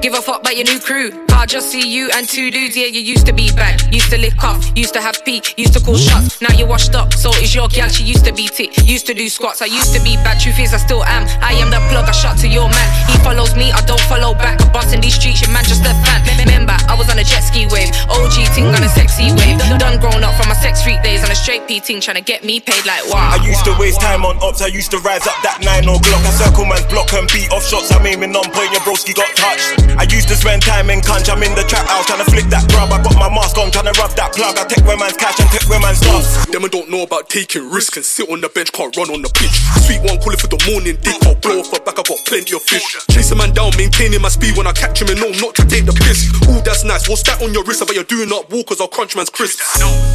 Give a fuck about your new crew. I just see you and two dudes. Yeah, you used to be bad. Used to lick off. Used to have pee. Used to call shots. Now you washed up. So is your gal. She used to be tick. Used to do squats. I used to be bad. Truth is, I still am. I am the plug. I shot to your man. He follows me. I don't follow back. Busting these streets. Your man just a fan. Remember, I was on a jet ski wave. OG ting on a sexy wave. Done grown up from my sex freak days on a straight P ting trying to get me paid like wow. I used to waste time on ops. I used to rise up that 9 or Glock. I circle man's block and beat off shots. I'm aiming on point. Your broski got touched. I used to spend time in conch. I'm in the trap house trying to flick that grub. I got my mask on trying to rub that plug. I take where man's cash and take where man's stuff. Them I don't know about taking risks and sit on the bench, can't run on the pitch. Sweet one, call it for the morning dick. I'll blow off back, I got plenty of fish. Chase a man down, maintaining my speed when I catch him and know not to take the piss. Ooh, that's nice. What's that on your wrist? I bet you're doing up walkers, I'll crunch man's crisps.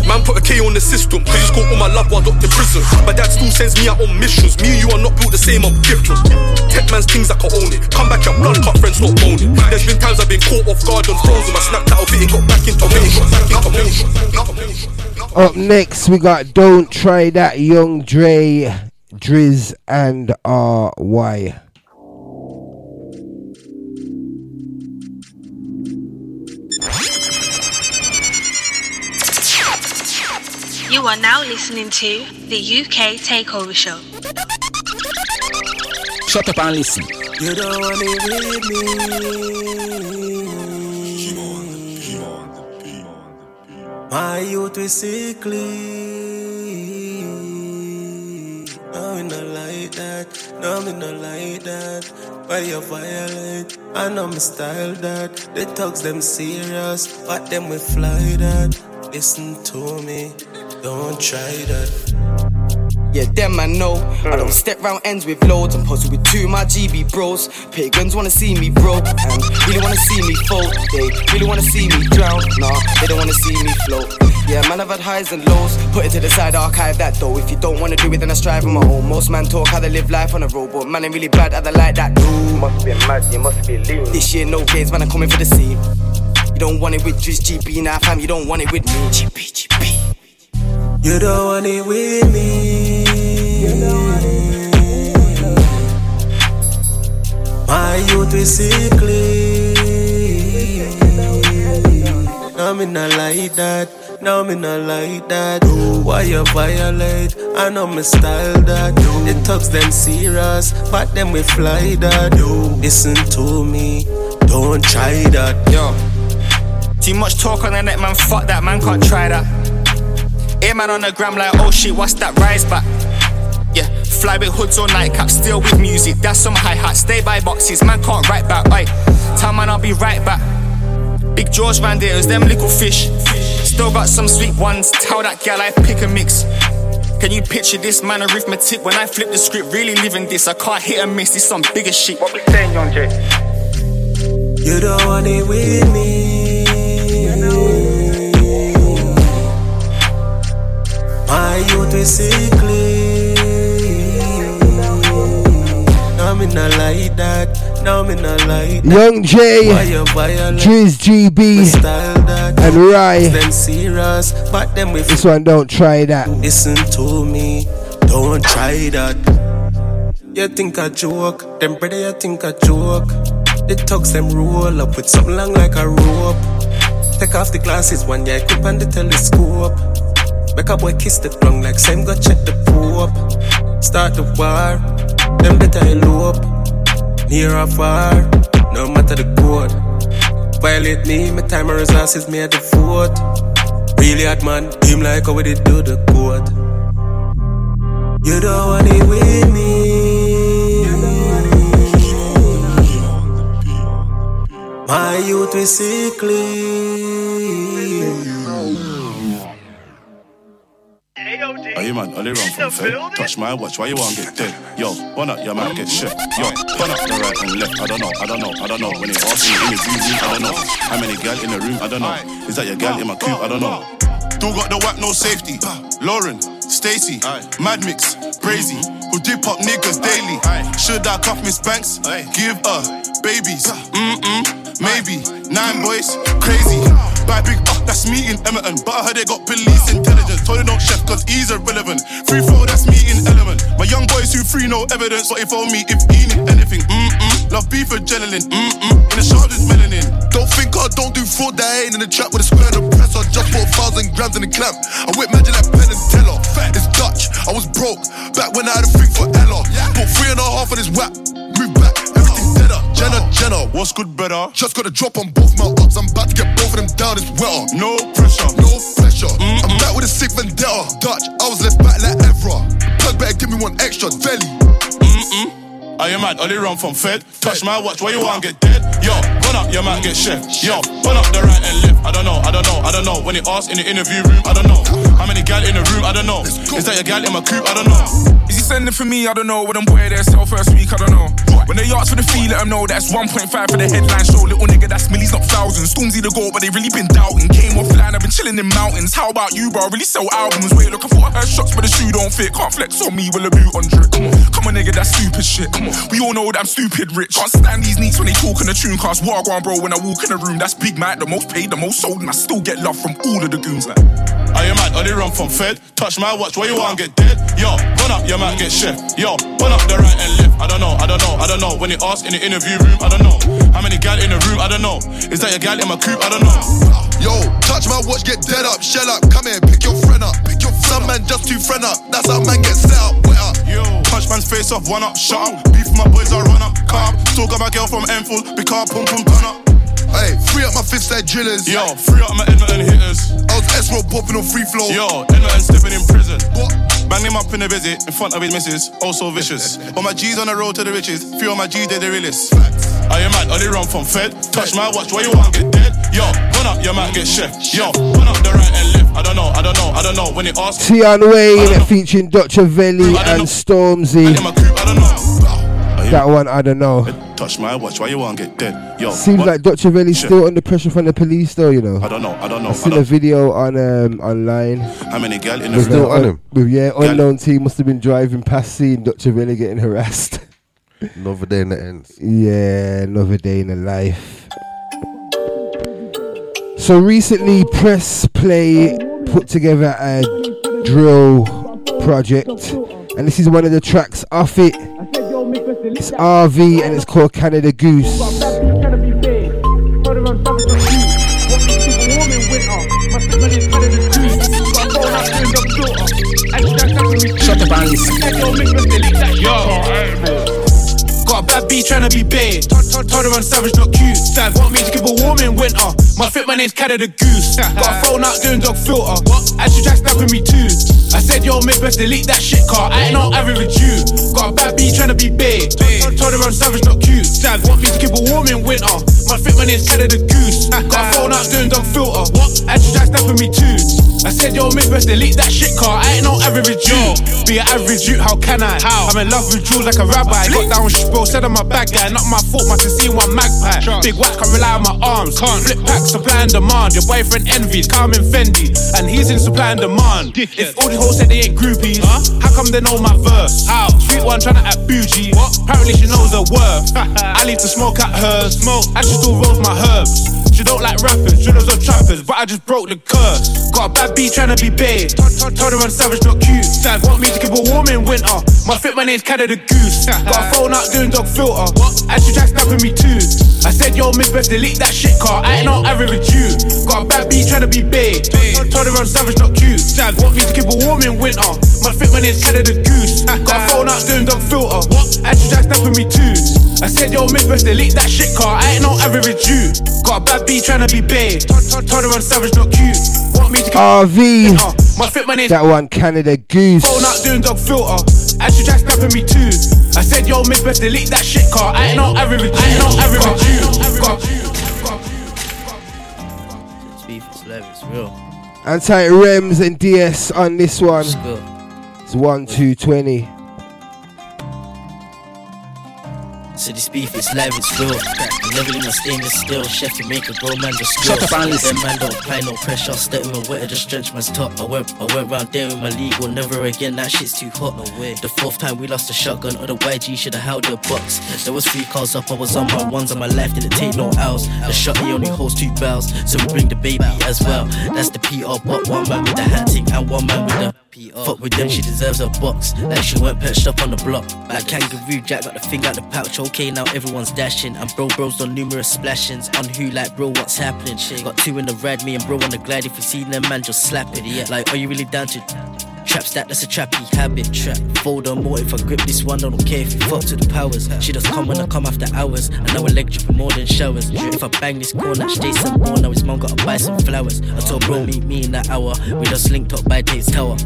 Man put a K on the system, cause he's got all my love while locked in prison. My dad still sends me out on missions. Me and you are not built the same, I'm different. Tech man's things I own it. Come back, blood cut friends, not moaning. There's been times I've been caught off guard. I snapped out of it and got back into back into. Up next, we got Don't Try That Young Dre, Driz, and RY. You are now listening to the UK Takeover Show. Shut up and listen. You don't want it with me. My youth is sickly. No, me not like that. No, me not like that. Why you violate? I know me style that. The thugs them serious, but them we fly that. Listen to me, don't try that. Yeah, them man know. I don't hmm. step round ends with loads. I'm posted with two my GB bros. Pagans wanna see me broke and really wanna see me fold. They really wanna see me drown. Nah, they don't wanna see me float. Yeah, man, I've had highs and lows. Put it to the side, archive that though. If you don't wanna do it, then I strive on my own. Most man talk how they live life on a road, but man ain't really bad how they like that. Ooh, must be mad, you must be lean. This year, no games, man, I'm coming for the scene. You don't want it with just GB now, fam. You don't want it with me. GB, GB. You don't want it with me. My youth is sickly. No, me not like that. No, me not like that. Why you violate? I know me style that. The thugs them serious, but them we fly that. Listen to me, don't try that. Yo, too much talk on the net, man. Fuck that, man. Can't try that. Air man on the gram like, oh shit, what's that? Rise back. Yeah, fly with hoods or nightcaps, still with music. That's some hi hat. Stay by boxes, man. Can't write back. Oi, tell man I'll be right back. Big George Van there, them little fish. Still got some sweet ones. Tell that gal I pick a mix. Can you picture this man arithmetic when I flip the script? Really living this, I can't hit and miss. This some bigger shit. What we saying, Young J? You don't want it with me. My youth that. Young J, Jizz GB, and Rye. Serious, but this one don't try that. Listen to me, don't try that. You think I joke? Them brother, you think I joke? The tugs them roll up with something long like a rope. Take off the glasses, one yeah, equip and the telescope. Make a boy kiss the tongue like same go check the pope. Start the war, them better elope. Near or far, no matter the code. Violate me, my time and resources me at the fort. Really hard man, him like how we did do the code. You don't want it with me. My youth is sickly. Are you man? Only run from Fed. Touch my watch, why you want to get dead? Yo, one up, your man get shit. Yo, one up the right and left. I don't know, I don't know, I don't know. When it asks me in the room, I don't know. How many gal in the room? I don't know. Is that your gal in my coop? I don't know. Don't got the whack, no safety. Lauren, Stacy, Mad Mix, Brazy, mm-hmm. who dip up niggas daily. Should I cuff Miss Banks? Give her babies. Mm-mm, maybe. Nine boys, crazy. Bad big up, that's me in Emerton. But I heard they got police intelligence. Told they don't chef cause he's irrelevant. Free throw, that's me in element. My young boys who free no evidence. But if on me, if he need anything, mm-mm. Love beef adrenaline, mm-mm. In the shoulders, melanin. Don't think I don't do fraud that I ain't in the trap with a square and a press. I just bought a thousand grams in the clamp. I whip magic like pen and Teller. It's Dutch, I was broke back when I had a thing for Ella. Bought three and a half of this whap. Move back. Jenna, Jenna, what's good, brother? Just got a drop on both my ups. I'm about to get both of them down. It's wetter. No pressure, no pressure. I'm back with a sick vendetta. Dutch, I was left back like Evra. Plug better give me one extra belly. Mm-mm. Are you mad? Only run from Fed. Touch my watch, why you want get dead? Yo, run up, your man get chef. Yo, run up the right and left. I don't know, I don't know, I don't know. When it asks in the interview room, I don't know. How many gal in the room? I don't know. Is that your gal in my coop? I don't know. Is he sending for me? I don't know. When them boy there sell first week, I don't know. When they ask for the fee, let them know that's 1.5 for the headline show. Little nigga, that's millies, not thousands. Stormzy the goal, but they really been doubting. Came offline, I've been chilling in mountains. How about you, bro? Really sell albums. Wait, look, I thought I heard shots, but the shoe don't fit. Can't flex on me with a boot on drip. Come on, come on, nigga, that's stupid shit. Come on, we all know that I'm stupid rich. Can't stand these neeks when they talk in the tune cast. Wagwan, bro, when I walk in the room, that's Big Mac, the most paid, the most sold, and I still get love from all of the goons. Like, Are you mad? Oh, Only run from Fed. Touch my watch, why you want get dead? Yo, run up, your man get chef. Yo, run up the right and left. I don't know, I don't know, I don't know. When it ask in the interview room, I don't know. How many gal in the room? I don't know. Is that your gal in my coop? I don't know. Yo, touch my watch, get dead up, shell up, come here, pick your friend up. Pick your Some man just too friend up, that's how man get set up, wet up. Yo, punch man's face off, one up, shut up. Beef my boys, I run up, calm. Still got my girl from Enfield, big car, pum pum, turn up. Hey, free up my fifth side drillers. Yo, free up my Edmonton hitters. I was S-Row popping on free flow. Yo, Edmonton stepping in prison. What? Bang him up in a visit in front of his missus, oh also vicious. All my G's on the road to the riches, few of my G's, they're the realest. Are you mad? Only run from Fed. Touch my watch, why you want get dead? Yo, run up, your man get chef. Yo, run up the right and left. I don't know, I don't know, I don't know. When it asks, Tion Wayne featuring Dutchavelli and Stormzy. That one, I don't know. Touch my watch, why you want to get dead? Yo, Seems what? like Dutchavelli's Shit. still under pressure from the police, though. You know. I don't know, I don't know. I I seen a don't. video on um online. How many gal in the With room? the un- With yeah, unknown team must have been driving past seeing Dr. Velli getting harassed. Another day in the ends. Yeah, another day in the life. So recently, Press Play put together a drill project, and this is one of the tracks off it. It's RV and it's called Canada Goose. Shut the bands. Yo. Got a bad B tryna be bait. Told her I'm savage, not cute. Sav want me to keep a warm in winter. My fit, my name's Canada Goose. Got a phone out doing dog filter. And she tried snapping me too. I said, yo, mate, best delete that shit car. I ain't no average you. Got a bad B trying to be bait. Told her I'm savage, not cute. Sav want me to keep a warm in winter. My fit, my of the Goose. Got a phone out doing dog filter. And she tried snapping me too. I said, yo, Miss Best, delete that shit car. I ain't no average you. Be an average you, how can I? How? I'm in love with jewels like a rabbi. Got down, bro, said I'm a bad guy. Not my fault, must have seen one magpie. Big watch, can't rely on my arms. Can't flip pack, supply and demand. Your boyfriend envies, calm in Fendi. And he's in supply and demand. If all the hoes said they ain't groupies, how come they know my verse? How? Sweet one trying to act bougie. What? Apparently she knows her worth. I leave to smoke at her. Smoke. And she still rolls my herbs. She don't like rappers, drillers or trappers, but I just broke the curse. Got a bad beat trying to be big. Told her I'm savage, not cute. Dad want me to keep her warm in winter. My fit, my name's Canada the Goose. Got a phone out doing dog filter. And she tried snapping me too. I said, yo, Miss Best, delete that shit car. I ain't no average you. Got a bad beat trying to be big. Told her I'm savage, not cute. Dad want me to keep her warm in winter. My fit, my name's Canada the Goose. Got a phone out doing dog filter. And she tried snapping me too. I said, yo, Miss Best, delete that shit car. I ain't no average you. Got a bad beat trying to be big. Told her I'm savage, not cute. Want me to keep RV. my fit, my name's That one, Canada Goose. phone out doing dog filter. And she tried snapping me too. I said, yo, Miss Best, delete that shit car. I ain't no average you. I ain't no average you. It's beef, it's love, it's real. Anti Rems and DS on this one. good. It's 1 2 20. So this beef is live, it's real. I'm leveling my stainless steel. Chef to make a bro man just grill. Shut up and. Them man don't apply no pressure. Stepping my wetter, just stretch man's top. I went, I went round there with my league. Will never again. That shit's too hot. No way. The fourth time we lost the shotgun or the YG should have held the box. There was three cars up. I was on my ones on my left. Didn't take no L's. The shot he only holds two bells, so we bring the baby as well. That's the PR. But one man with the hat and one man with the. Fuck with them, she deserves a box. Like she went perched up on the block. Like kangaroo jack got the thing out the pouch. Okay, now everyone's dashing. And bro, bro's done numerous splashings. On who, like, bro, what's happening? Shit Got two in the red, me and bro on the glide. If you see them, man, just slap it. Yeah, like, are you really down to Trap stack, that's a trappy habit. Trap, fold on more if I grip this one. I don't care if fuck to the powers. She does come when I come after hours. And now her leg dripping more than showers. If I bang this corner, stay some more. Now his mom gotta buy some flowers. I told bro, meet me in that hour. We just linked up by Dave's Tower.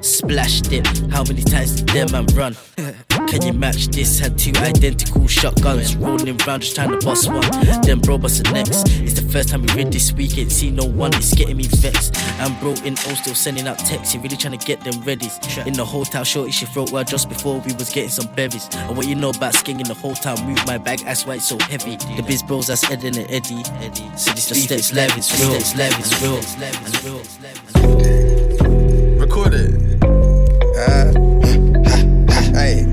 Splashed it. How many times did them man run? Can you match this? Had two identical shotguns rolling round, just trying to bust one. Then bro bust the next. It's the first time we read this week, ain't seen no one. It's getting me vexed. And bro in O still sending out texts. He really trying to get them ready. In the hotel, shorty she throat well just before we was getting some bevies. And what you know about sking in the hotel? Move my bag, that's why it's so heavy. The biz bros that's Ed and Eddie. So this beef is live, it's real, it's live, it's real, it's real. Record it. Uh, hey.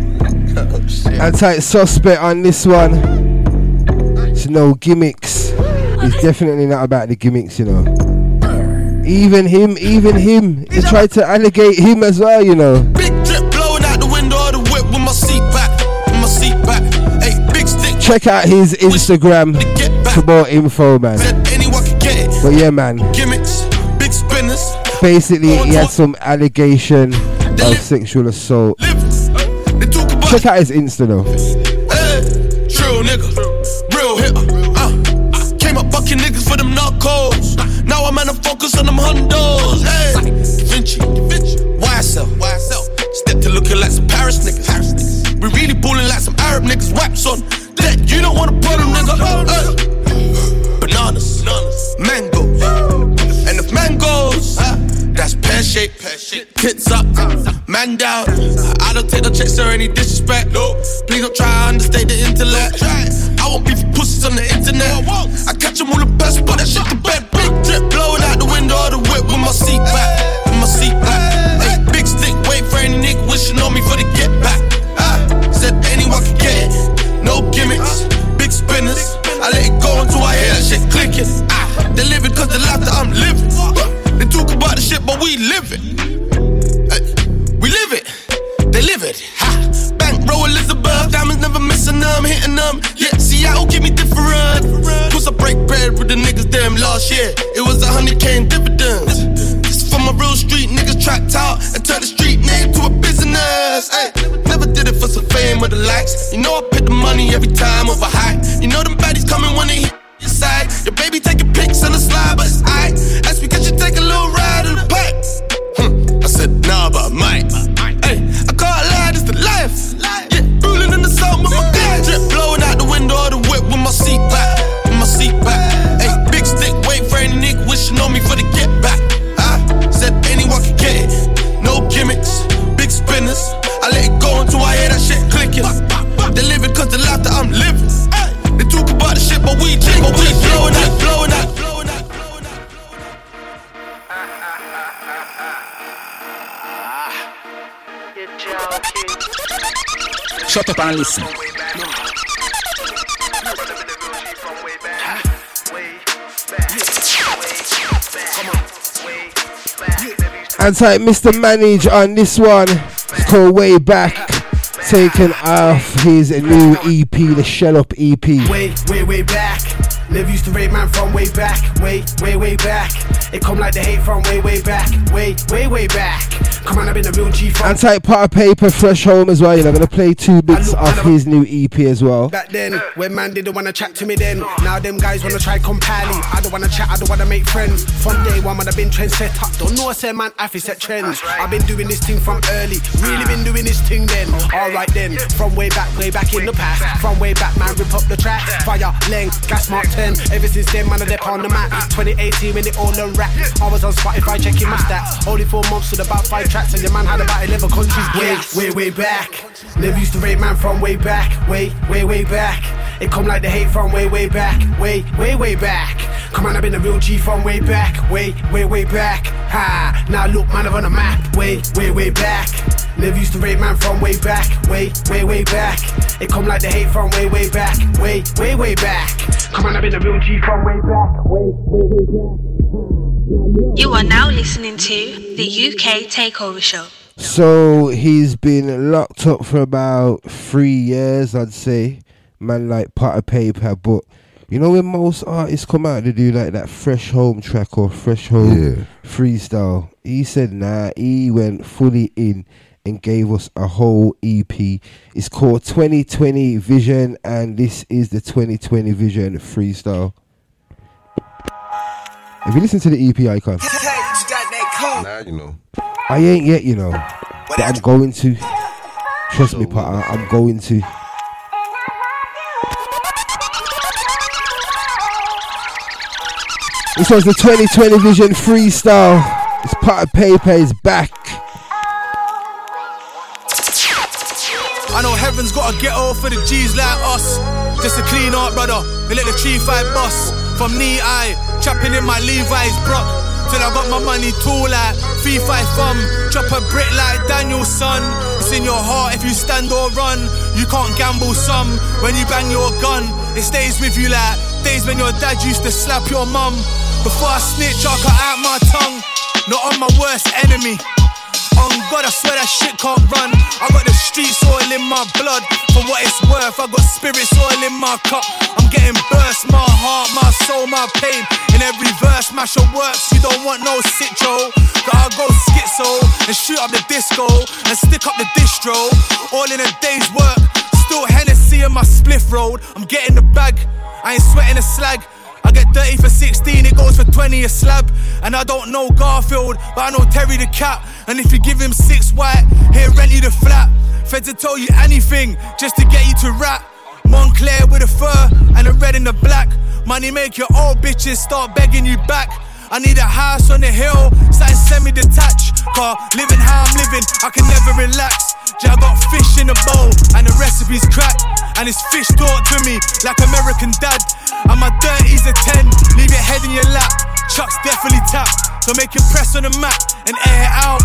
Oh, shit. Anti suspect on this one. It's no gimmicks. It's definitely not about the gimmicks, you know. Even him, even him. They tried to allegate him as well, you know. Big drip blowing out the window of the whip with my seat back. With my seat back. Hey, big stick. Check out his Instagram for more info, man. Anyone can get it. But yeah, man. Gimmicks, big spinners. Basically, he had some allegation of sexual assault. Check out his Insta though. Hey, true nigga, focus on them hundos. Hey, Vinci, YSL, YSL. Step to looking like some Paris niggas. We really ballin' like some Arab niggas. Wax on that, you don't wanna a problem, nigga. Hey. Bananas, mangoes, and if mangoes, that's pear shaped. Tits up, man down. I don't take no checks or any disrespect. No. Please don't try to understate the intellect. I won't be for pussies on the internet. I catch them all the best, my seat back. With my seat back. Hey, big stick, wait for any nigga wishing on me for the get back. Ah, said anyone can get it. No gimmicks, big spinners. I let it go until I hear that shit clicking. Ah, they living cause the life that I'm living. They talk about the shit, but we live it. Hey, we live it. They live it. Ha. Row Elizabeth, diamonds never missing them, hitting them. Yeah, Seattle give me different. Cause I break bread with the niggas them last year. It was a hundred K in dividends. This is for my real street niggas tracked out and turned the street name to a business. Hey, never did it for some fame or the likes. You know I put the money every time over high. You know them baddies coming when they hit your side. Your baby taking pics on the slide, but it's aight. That's because you take a little ride in the pipe. Hmm. I said, nah, but I might. Shut up and listen. And like Mr. Manage on this one. It's called Way Back. Taken off his new EP, the Shell Up EP. Way, way, way back. Live used to rate man from way back, way, way, way back. It come like the hate from way, way back, way, way, way back. Come on, I've been a real G from And type Potter Payper, fresh home as well. You know, I'm gonna play two bits off his new EP as well. Back then, when man didn't wanna chat to me then. Now them guys wanna try compile. I don't wanna chat, I don't wanna make friends. From day one, when I've been trend set up. Don't know I say man, I feel set trends. I've been doing this thing from early. Really been doing this thing then. Alright then, from way back, way back in the past. From way back, man, rip up the track. Fire, length, gas mark 10. Ever since then, man, I dip on the map. 2018 when it all unwrapped. I was on Spotify checking my stats. Only four months with about five tracks, and your man had about 11 countries. Way, way, way back. Never used to rate man from way back. Way, way, way back. It come like the hate from way, way back. Way, way, way back. Come on, I've been a real G from way back. Way, way, way back. Ha. Now look, man, I'm on the map. Way, way, way back. Never used to rate man from way back. Way, way, way back. It come like the hate from way, way back. Way, way, way back. Come on, I've been a real G from way back. Way, way, way back. You are now listening to the UK Takeover Show. So he's been locked up for about three years, I'd say. Man, like Potter Payper, but you know when most artists come out to do like that fresh home track or fresh home freestyle, he said nah. He went fully in and gave us a whole EP. It's called 2020 Vision, and this is the 2020 Vision freestyle. Have you listen to the EP icon? Now you know. I ain't yet, you know, but I'm going to. Trust me, partner, I'm going to. This was the 2020 Vision freestyle. It's Potter Payper is back. I know heaven's got a ghetto for the G's like us. Just a clean art, brother. They let the tree fight bust. From knee eye, trapping in my Levi's brock. Till I got my money tall like fee five thumb. Drop a brick like Daniel's son. It's in your heart if you stand or run. You can't gamble some when you bang your gun. It stays with you like days when your dad used to slap your mum. Before I snitch, I cut out my tongue. Not on my worst enemy. On God, I swear that shit can't run. I got the streets all in my blood. For what it's worth, I got spirits all in my cup. I'm getting burst, my heart, my soul, my pain. In every verse, mash your works. You don't want no sitcho. Gotta go schizo and shoot up the disco and stick up the distro. All in a day's work. Still Hennessy in my spliff road. I'm getting the bag. I ain't sweating a slag. I get 30 for 16, it goes for 20 a slab. And I don't know Garfield, but I know Terry the cat. And if you give him six white, he'll rent you the flat. Feds will tell you anything just to get you to rap. Moncler with a fur and a red and the black. Money make your old bitches start begging you back. I need a house on the hill, something semi-detached. Car living how I'm living, I can never relax. Yeah, I got fish in a bowl and the recipe's cracked. And it's fish taught to me like American dad. And my dirties a 10, leave your head in your lap. Chuck's definitely tapped, so make it press on the map and air it out.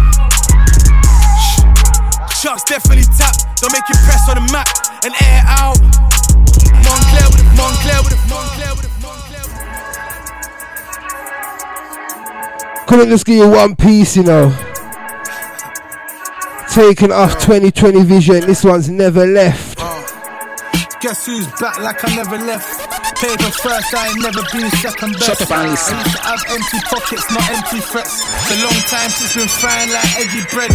Chuck's definitely tapped, so make it press on the map and air it out. Moncler with it, Moncler with it, Moncler with it. Couldn't just give you one piece, you know. Taking off 2020 Vision. This one's never left. Guess who's back like I never left? Paper first, I ain't never been second best. Shut up. I used to have empty pockets, not empty threats. It's a long time since been frying like eggy bread.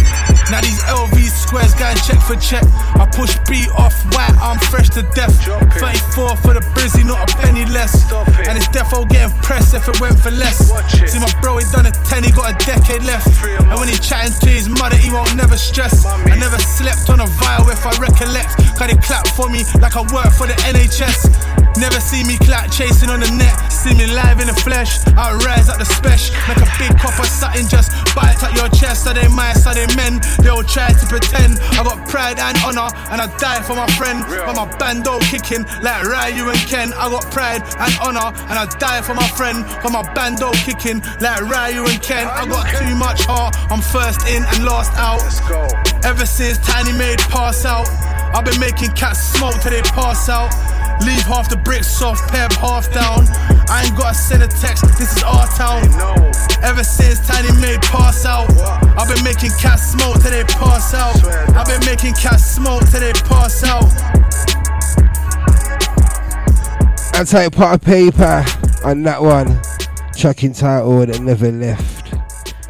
Now these LV squares going check for check. I push B off white, I'm fresh to death. 34 for the brizzy, not a penny less. And it's defo getting pressed if it went for less. See my bro, he done a 10, he got a decade left. And when he chatting to his mother, he won't never stress. I never slept on a vial if I recollect. Cause they clap for me like I work for the NHS. Never see me clap chasing on the net. See me live in the flesh. I rise at the special. Like a big copper something just bite at your chest. Are they mice? Are they men? They all try to pretend. I got pride and honor, and I die for my friend. But my bando kicking like Ryu and Ken. I got pride and honor, and I die for my friend. But my bando kicking like Ryu and Ken. I got too much heart. I'm first in and last out. Ever since Tiny made pass out. I've been making cats smoke till they pass out. Leave half the bricks soft, peb half down. I ain't gotta send a text, this is our town. Ever since Tiny made pass out, I've been making cats smoke till they pass out. I've been making cats smoke till they pass out. I take Potter Payper on that one. Tracking title that never left.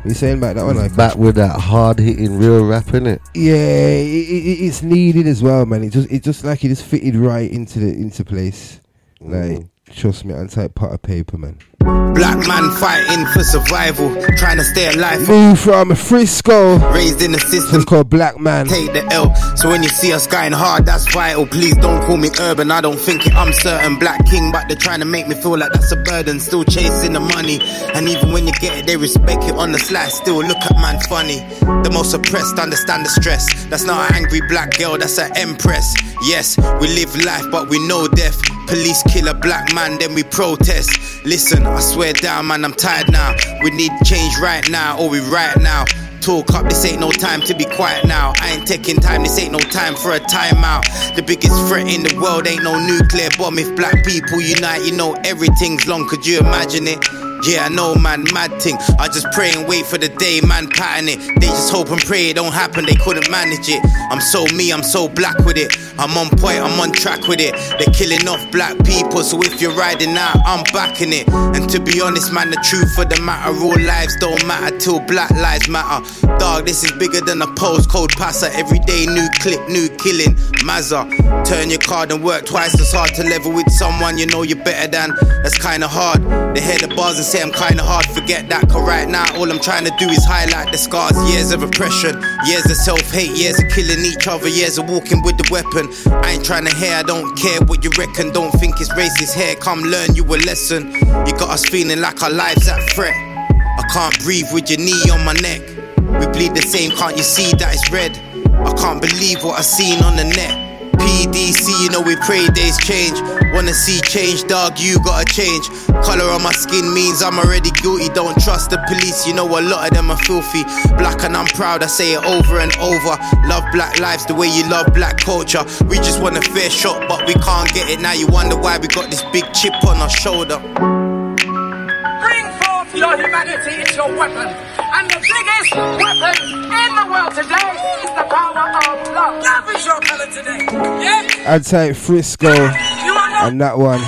You saying about that one? Like Back with that hard hitting real rap in it. Yeah, it, it, it's needed as well, man. It just it just like it just fitted right into the into place. Like mm. trust me, I'm type Potter Payper, man. Black man fighting for survival, trying to stay alive. Move from a Frisco, raised in the system. It's called Black Man. Take the L. So when you see us going hard, that's vital. Please don't call me urban. I don't think it. I'm certain Black King, but they're trying to make me feel like that's a burden. Still chasing the money, and even when you get it, they respect it on the slide. Still look at man funny. The most oppressed understand the stress. That's not an angry black girl. That's an empress. Yes, we live life, but we know death. Police kill a black man, then we protest. Listen, I swear down, man, I'm tired now. We need change right now, or we right now. Talk up, this ain't no time to be quiet now. I ain't taking time, this ain't no time for a timeout. The biggest threat in the world ain't no nuclear bomb. If black people unite, you know everything's long. Could you imagine it? Yeah, I know, man, mad thing. I just pray and wait for the day, man, pattern it. They just hope and pray it don't happen, they couldn't manage it. I'm so me, I'm so black with it. I'm on point, I'm on track with it. They're killing off black people, so if you're riding out, I'm backing it. And to be honest, man, the truth of the matter, all lives don't matter till black lives matter. Dog, this is bigger than a postcode passer. Every day, new clip, new killing. Mazza, turn your card and work twice as hard to level with someone you know you're better than. That's kinda hard. They hear the bars say I'm kinda hard, forget that. Cause right now, all I'm trying to do is highlight the scars. Years of oppression, years of self hate, years of killing each other, years of walking with the weapon. I ain't trying to hear, I don't care what you reckon. Don't think it's racist here, come learn you a lesson. You got us feeling like our lives at threat. I can't breathe with your knee on my neck. We bleed the same, can't you see that it's red? I can't believe what I seen on the net. PDC, you know we pray days change. Wanna see change, dog, you gotta change. Color on my skin means I'm already guilty. Don't trust the police, you know a lot of them are filthy. Black and I'm proud, I say it over and over. Love black lives the way you love black culture. We just want a fair shot, but we can't get it. Now you wonder why we got this big chip on our shoulder. Bring forth your humanity, it's your weapon. And the biggest weapon in the world today is the power of love. Love is your color today. Yeah? I'd say Frisco and that one.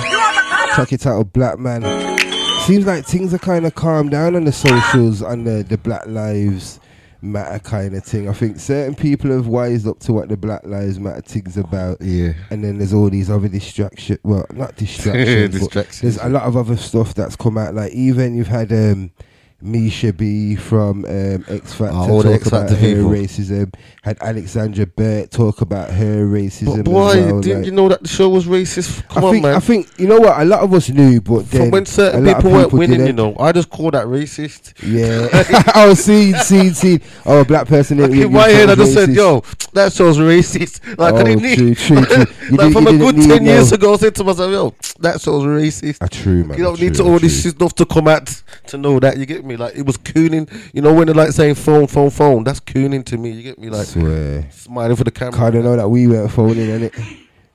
Check it out, Black Man. Seems like things are kind of calmed down on the socials and the, the Black Lives Matter kind of thing. I think certain people have wised up to what the Black Lives Matter thing's about. Yeah. And then there's all these other distractions. Well, not distractions. Distractions. There's a lot of other stuff that's come out. Like even you've had um, Misha B from um, X Factor Oh, all the talk X about Factor her people. racism. Had Alexandra Burke talk about her racism. But boy, well, didn't like- you know that the show was racist? Come I on, think, man. I think you know what a lot of us knew, but then From when certain a of people weren't winning, you didn't. know, I just call that racist. Yeah. oh, see, see, see. Oh, a black person. Like in my head, I just said, racist. "Yo, that show's racist." Like I Oh, didn't need, true, true, true. You like did- from a didn't good need ten years ago, I said to myself, "Yo, that show's racist." Ah, true, man. You don't true, need to all true. this stuff to come out to know that. You get me? Like it was cooning. You know when they're like saying phone, phone, phone. That's cooning to me. You get me? Like Swear. smiling for the camera. Kind of know that we weren't phoning in it.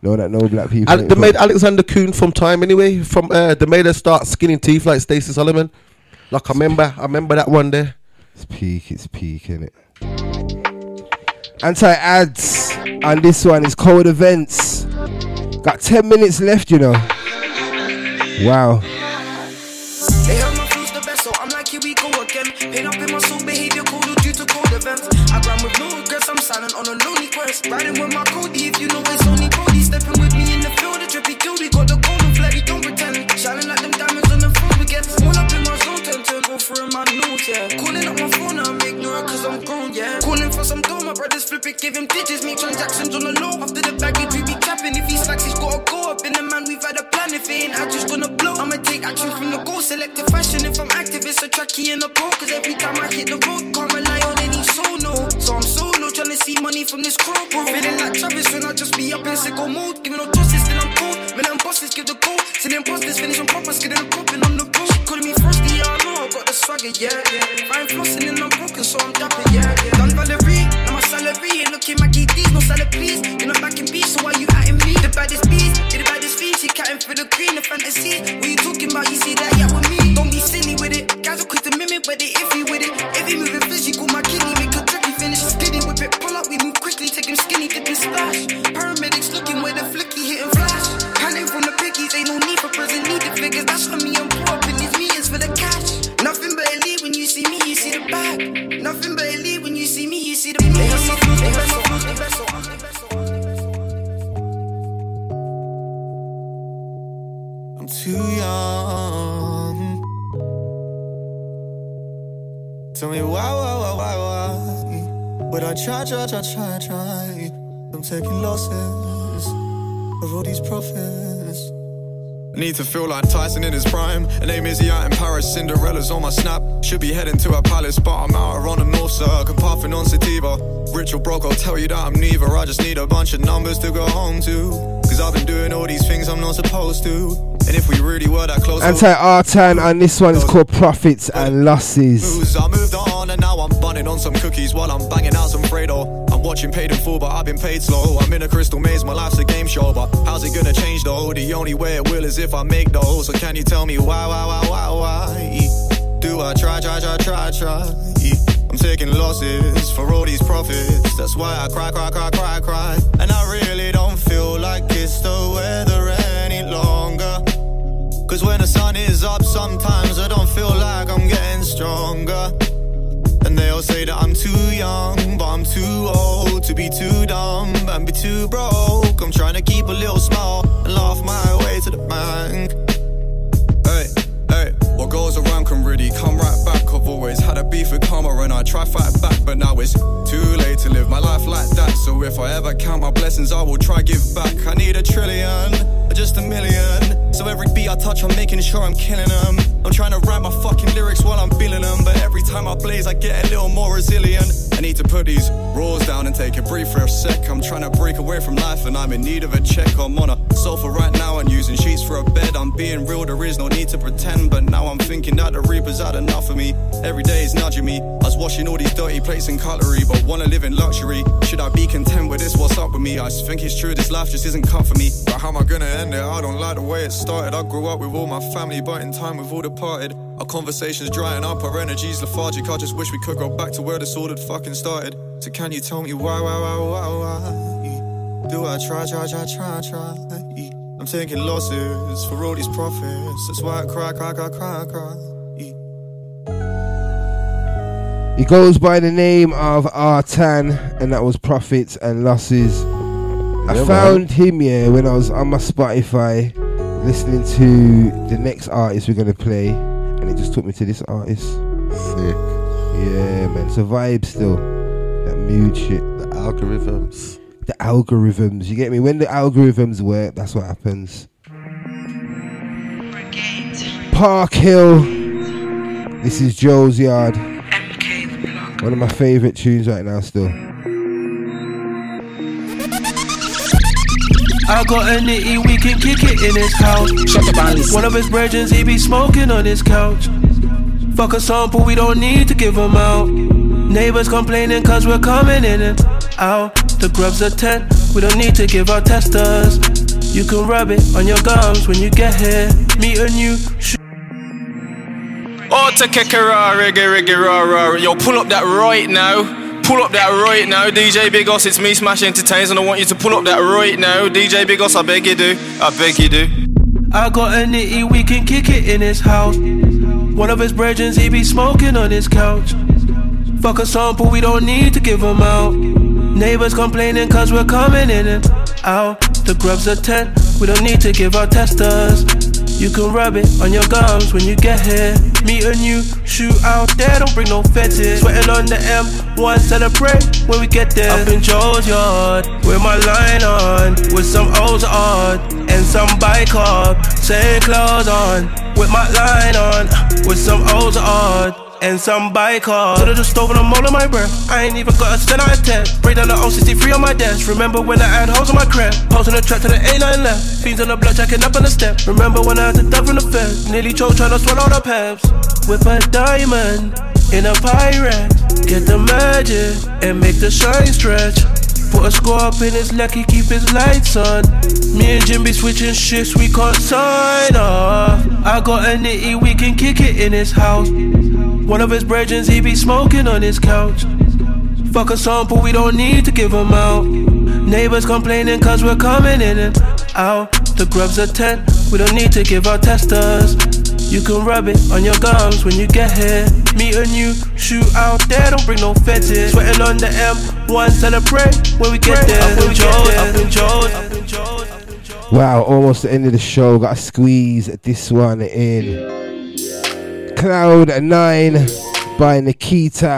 Know that no black people. Ale- they made Alexander Coon from Time anyway. From uh, they made her start skinning teeth like Stacey Solomon. Like I remember, I remember that one there. It's peak. It's peak, innit? Anti ads, and this one is cold events. Got ten minutes left, you know. Wow. Silent on a lonely quest. Riding with my Cody, if you know it's only Cody. Stepping with me in the field, the drippy cutie. Got the golden flag, he don't pretend. Shining like them diamonds on the phone we get. All up in my zone, turn, turn, go through my notes, yeah. Calling up my phone, Cause I'm grown, yeah. Calling for some dough, my brothers flip it, give him digits, make transactions on the low. After the baggage, we be capping. If he slacks, he's gotta go up in the man, we've had a plan. If it ain't, I just gonna blow. I'ma take action from the goal, selective fashion. If I'm active, it's a tracky and a pro. Cause every time I hit the road, can't rely on any solo. So I'm solo, trying to see money from this crow, bro. Feeling like Travis when I just be up in sicko mode. Giving no justice, then I'm cold. Man, I'm bosses, give the goal. See them imposters, finish on proper, skidding and popping on the road. Calling me first, yeah, I know I got the swagger, yeah, yeah. I ain't flossing and I'm broken, so on top it, yeah. Done Valerie, now my salary. Ain't looking my GDs, no salary, please. In a back in beach, so why you adding me? The baddest beast, did the baddest fiend. She cutting for the green, the fantasy. What you talking about? You see that, yeah, with me. Don't be silly with it. Guys are quick to mimic, but they iffy with it. If he moving physical, my kidney make a tricky finish. Skinny whip it, pull up, we move quickly, taking skinny, dipping his. Paramedics looking where the flicky, hitting flash. Hunting from the piggies, ain't no need for present. need the figures. That's for me, I'm poor up in these meetings for the cash see me, you see the back. Nothing but elite when you see me, you see the back. They got so close, they got. I'm too young. Tell me why, why, why, why, why? But I try, try, try, try, try. I'm taking losses of all these profits. Need to feel like Tyson in his prime. Her name is out in Paris, Cinderella's on my snap. Should be heading to a palace, but I'm out on the north circle, puffing on sativa. Rich or broke, I'll tell you that I'm neither. I just need a bunch of numbers to go home to. Cause I've been doing all these things I'm not supposed to. And if we really were that close, Anti Artan, and this one is called Profits and Losses. I moved on and now I'm bunning on some cookies while I'm banging out some Fredo. I'm watching paid in full, but I've been paid slow. I'm in a crystal maze, my life's a game show, but how's it gonna change though? The only way it will is if I make those. So can you tell me why, why, why, why, why? Do I try, try, try, try, try? I'm taking losses for all these profits. That's why I cry, cry, cry, cry, cry. And I really don't feel like it's the weather any longer. Cause when the sun is up, sometimes I don't feel like I'm getting stronger. And they all say that I'm too young, but I'm too old to be too dumb and be too broke. I'm trying to keep a little smile and laugh my way to the bank. Goes around can really come right back. I've always had a beef with karma and I try fight back, but now it's too late to live my life like that. So if I ever count my blessings, I will try give back. I need a trillion, just a million. So every beat I touch, I'm making sure I'm killing them. I'm trying to write my fucking lyrics while I'm feeling them, but every time I blaze, I get a little more resilient. I need to put these rules down and take a breathe for a sec. I'm trying to break away from life and I'm in need of a check. I'm on a sofa right now and using sheets for a bed. I'm being real, there is no need to pretend. But now I'm thinking that the Reaper's had enough of me. Every day is nudging me. I was washing all these dirty plates and cutlery, but wanna live in luxury. Should I be content with this? What's up with me? I just think it's true, this life just isn't cut for me. But how am I gonna end it? I don't like the way it started. I grew up with all my family, but in time we've all departed. Our conversations drying up, our energy's lethargic. I just wish we could go back to where this all had fucking started. So can you tell me why, why, why, why, why? Do I try, try, try, try, try? I'm taking losses for all these profits. That's why I cry, cry, cry, cry, cry. He goes by the name of Artan, and that was Profits and Losses. I Yeah, found him, yeah, when I was on my Spotify listening to the next artist we're gonna play, and it just took me to this artist. Sick. Yeah, man. So vibe still. That mood shit. The algorithms. The algorithms. You get me? When the algorithms work, that's what happens. Park Hill. This is Joe's Yard. One of my favourite tunes right now still. I got a nitty, we can kick it in his house. Shut up and listen. One of his brethren, he be smoking on his couch. Fuck a sample, we don't need to give him out. Neighbors complaining cause we're coming in and out. The grubs are 10, we don't need to give our testers. You can rub it on your gums when you get here. Me and you, sh- Oh, to kekera, ah, reggae, reggae, raw, raw. Yo, pull up that right now. Pull up that right now. DJ Biggoss, it's me, Smash Entertains, and I want you to pull up that right now. DJ Biggoss, I beg you do. I beg you do. I got a nitty, we can kick it in his house. One of his brethren, he be smoking on his couch. Fuck a sample, we don't need to give them out. Neighbors complaining cause we're coming in and out. The grubs are 10, we don't need to give our testers. You can rub it on your gums when you get here. Me and you shoot out there, don't bring no in. Sweating on the M1, celebrate when we get there. Up in Joe's yard, with my line on, with some O's odd and some bike up. Same clothes on, with my line on, with some O's odd. And some bike off. To the stove and I'm all in my breath. I ain't even got a cent out of 10. Break down the 063 on my desk. Remember when I had holes on my crap? Posting the track to the A9 left. Fiends on the block, jacking up on the step. Remember when I had to duck from the fed? Nearly choked trying to swallow the peps. Whip a diamond in a pirate. Get the magic and make the shine stretch. Put a score up in his lucky, keep his lights on. Me and Jim be switching shifts, we can't sign off. I got a nitty, we can kick it in his house. One of his brethren, he be smoking on his couch. Fuck a sample, we don't need to give them out. Neighbors complaining cause we're coming in and out. The grubs are 10, we don't need to give our testers. You can rub it on your gums when you get here. Me and you shoot out there, don't bring no feds in. Sweating on the M1, celebrate when we get there. Up in Joe's, up in Joe's, up in Joe's. Wow, almost the end of the show. Got to squeeze this one in. Cloud nine. by Nikita.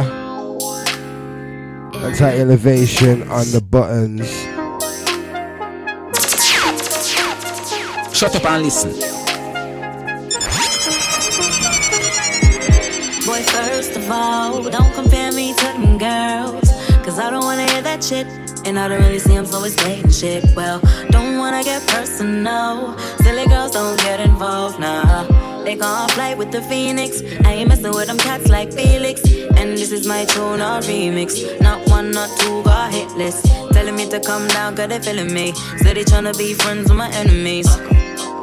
Anti elevation on the buttons. Shut up and listen. Boy, first of all, don't compare me to them girls. Cause I don't wanna hear that shit. And I don't really see I'm always playing shit. Well, don't wanna get personal. Silly girls don't get involved, nah. They can't fly with the phoenix. I ain't messing with them cats like Felix. And this is my tune on remix. Not one, not two, got hit list. Telling me to come down, cause they feeling me. So they tryna be friends with my enemies.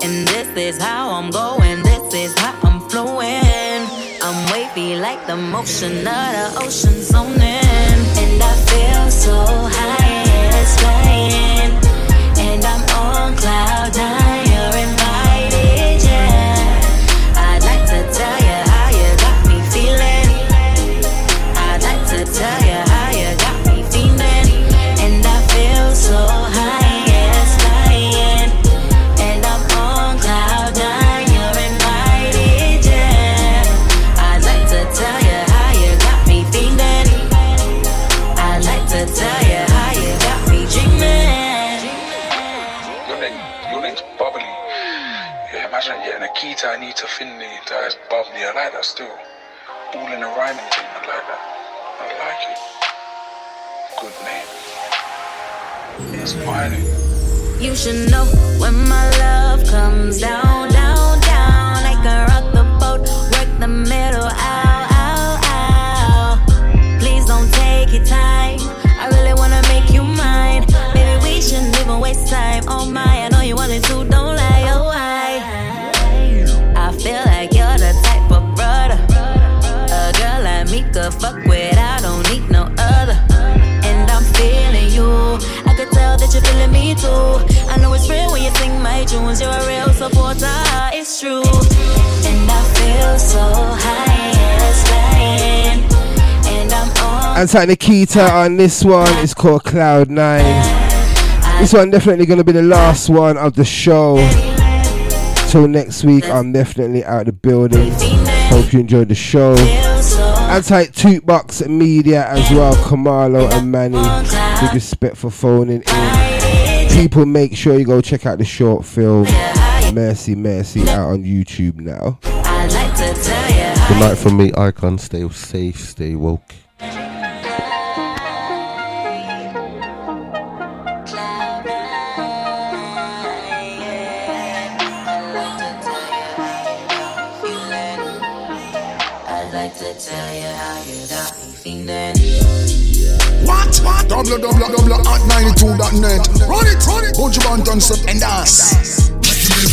And this is how I'm going, this is how I'm flowing. I'm wavy like the motion of the ocean zoning. And I feel so high, it's flying. And I'm on cloud nine, That is like that still. All in a rhyming team, I like that. I like it. Good name. Fine. You should know when my love comes down, down, down. I can rock the boat, work the middle, out, ow, ow. Please don't take your time. I really wanna make you mine. We shouldn't even waste time. Oh my, I know you wanted to, don't tunes. You're a real supporter, it's true. And I feel so high, it's flying. And I'm on. Anti Nikita on this one is called Cloud Nine. This one definitely gonna be the last one of the show. Till next week, I'm definitely out of the building. Hope you enjoyed the show. Anti Tootbox Media as well, Camarlo and Manny. Big respect for phoning in. People, make sure you go check out the short film Mercy Mercy out on YouTube now. I'd like to tell you Good night from me, Icon. Stay safe, stay woke. www.at92.net. Run it, run it. Bunch of and dance.